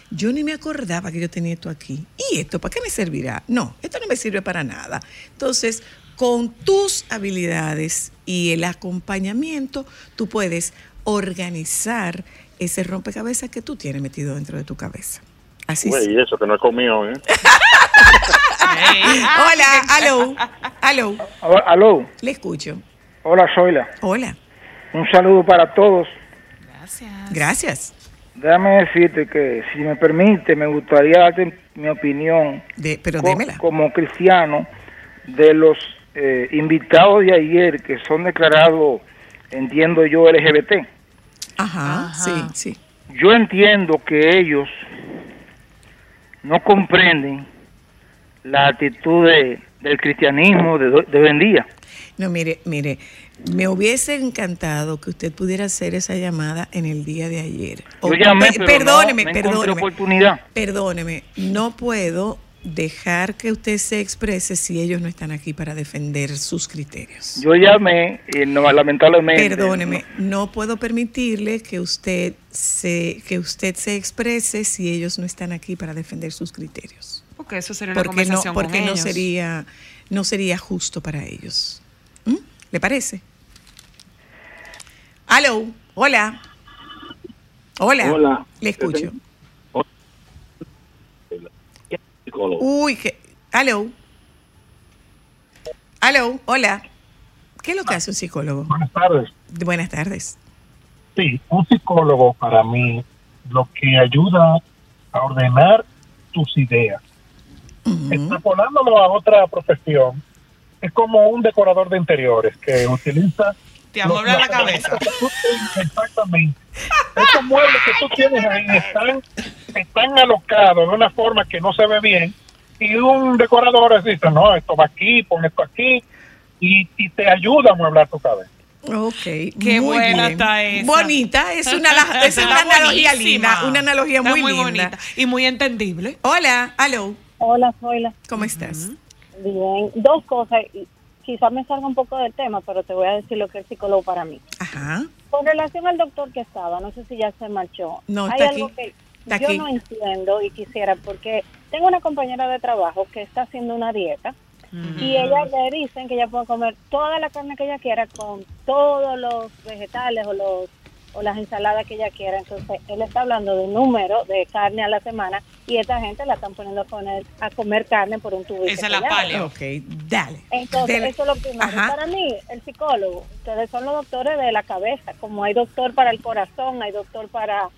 yo ni me acordaba que yo tenía esto aquí. ¿Y esto para qué me servirá? No, esto no me sirve para nada. Entonces, con tus habilidades y el acompañamiento, tú puedes organizar ese rompecabezas que tú tienes metido dentro de tu cabeza. Así es. Güey, y eso que no es conmigo, ¿eh? <laughs> Hola, aló, aló, Aló, le escucho. hola Zoila. Hola, Un saludo para todos. Gracias. gracias. Déjame decirte que, si me permite, me gustaría darte mi opinión De, pero co- démela. como cristiano de los eh, invitados de ayer que son declarados, entiendo yo, LGBT. Ajá, Ajá. sí, sí. Yo entiendo que ellos no comprenden la actitud de- del cristianismo de hoy en día. No, mire, mire, me hubiese encantado que usted pudiera hacer esa llamada en el día de ayer. O- Yo llamé, pe- pero perdóneme, no, no perdóneme. oportunidad. Perdóneme, no puedo dejar que usted se exprese si ellos no están aquí para defender sus criterios. Yo llamé y no, lamentablemente... Perdóneme, no puedo permitirle que usted se que usted se exprese si ellos no están aquí para defender sus criterios. Porque eso sería una Porque no conversación con porque no ellos. sería no sería justo para ellos. ¿Mm? ¿Le parece? Aló, hola. Hola. Hola. Le escucho. Uy, que aló. Aló, hola. ¿Qué es lo que hace un psicólogo? Buenas tardes. Buenas tardes. Sí, un psicólogo para mí lo que ayuda a ordenar tus ideas. Extrapolándolo a otra profesión, es como un decorador de interiores que utiliza... Te amuebla los- la cabeza. Exactamente. Esos muebles que tú tienes ahí están, están alocados de una forma que no se ve bien y un decorador dice, no, esto va aquí, pon esto aquí y, y te ayuda a mueblar tu cabeza. Ok, Qué muy buena bien. está esa. Bonita, es una, <laughs> es una analogía linda, una analogía Está muy, muy linda. bonita y muy entendible. Hola, aló, Hola, Zoila. ¿cómo estás? Bien. Dos cosas. Quizás me salga un poco del tema, pero te voy a decir lo que es psicólogo para mí. Ajá. Con relación al doctor que estaba, no sé si ya se marchó. No, Hay algo aquí. que yo aquí. no entiendo y quisiera, porque tengo una compañera de trabajo que está haciendo una dieta y ella le dicen que ella puede comer toda la carne que ella quiera con todos los vegetales o los o las ensaladas que ella quiera. Entonces, él está hablando de un número de carne a la semana y esta gente la están poniendo a, poner, a comer carne por un tubo. Esa es la paleo. Ok, dale. Entonces, Dele. eso es lo primero. Ajá. Para mí, el psicólogo, ustedes son los doctores de la cabeza. Como hay doctor para el corazón, hay doctor para,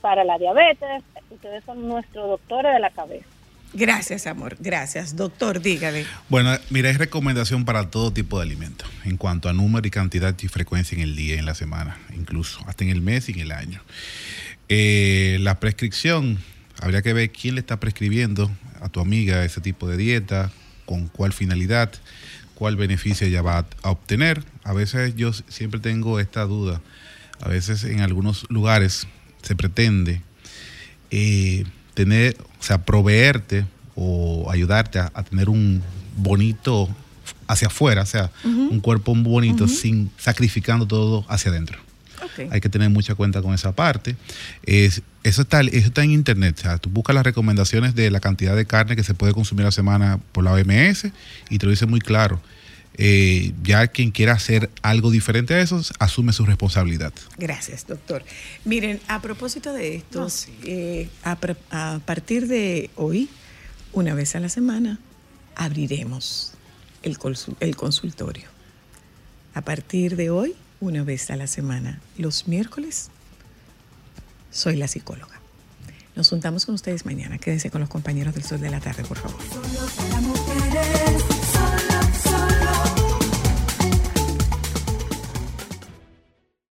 para la diabetes, ustedes son nuestros doctores de la cabeza. Gracias, amor, gracias. Doctor, dígale. Bueno, mira, es recomendación para todo tipo de alimentos, en cuanto a número y cantidad y frecuencia en el día, en la semana, incluso, hasta en el mes y en el año. Eh, la prescripción, habría que ver quién le está prescribiendo a tu amiga ese tipo de dieta, con cuál finalidad, cuál beneficio ella va a, obtener. A veces yo siempre tengo esta duda, a veces en algunos lugares se pretende eh, tener, o sea, proveerte o ayudarte a, a tener un bonito hacia afuera, o sea, un cuerpo bonito sin sacrificando todo hacia adentro. Hay que tener mucha cuenta con esa parte. Es, eso, está, eso está en internet. O sea, tú buscas las recomendaciones de la cantidad de carne que se puede consumir a la semana por la OMS y te lo dice muy claro. Eh, ya quien quiera hacer algo diferente a eso, asume su responsabilidad. Gracias, doctor. Miren, a propósito de esto, eh, a, a partir de hoy, una vez a la semana, abriremos el, el consultorio. A partir de hoy, una vez a la semana, los miércoles, soy la psicóloga. Nos juntamos con ustedes mañana. Quédense con los compañeros del Sol de la Tarde, por favor. Para mujeres.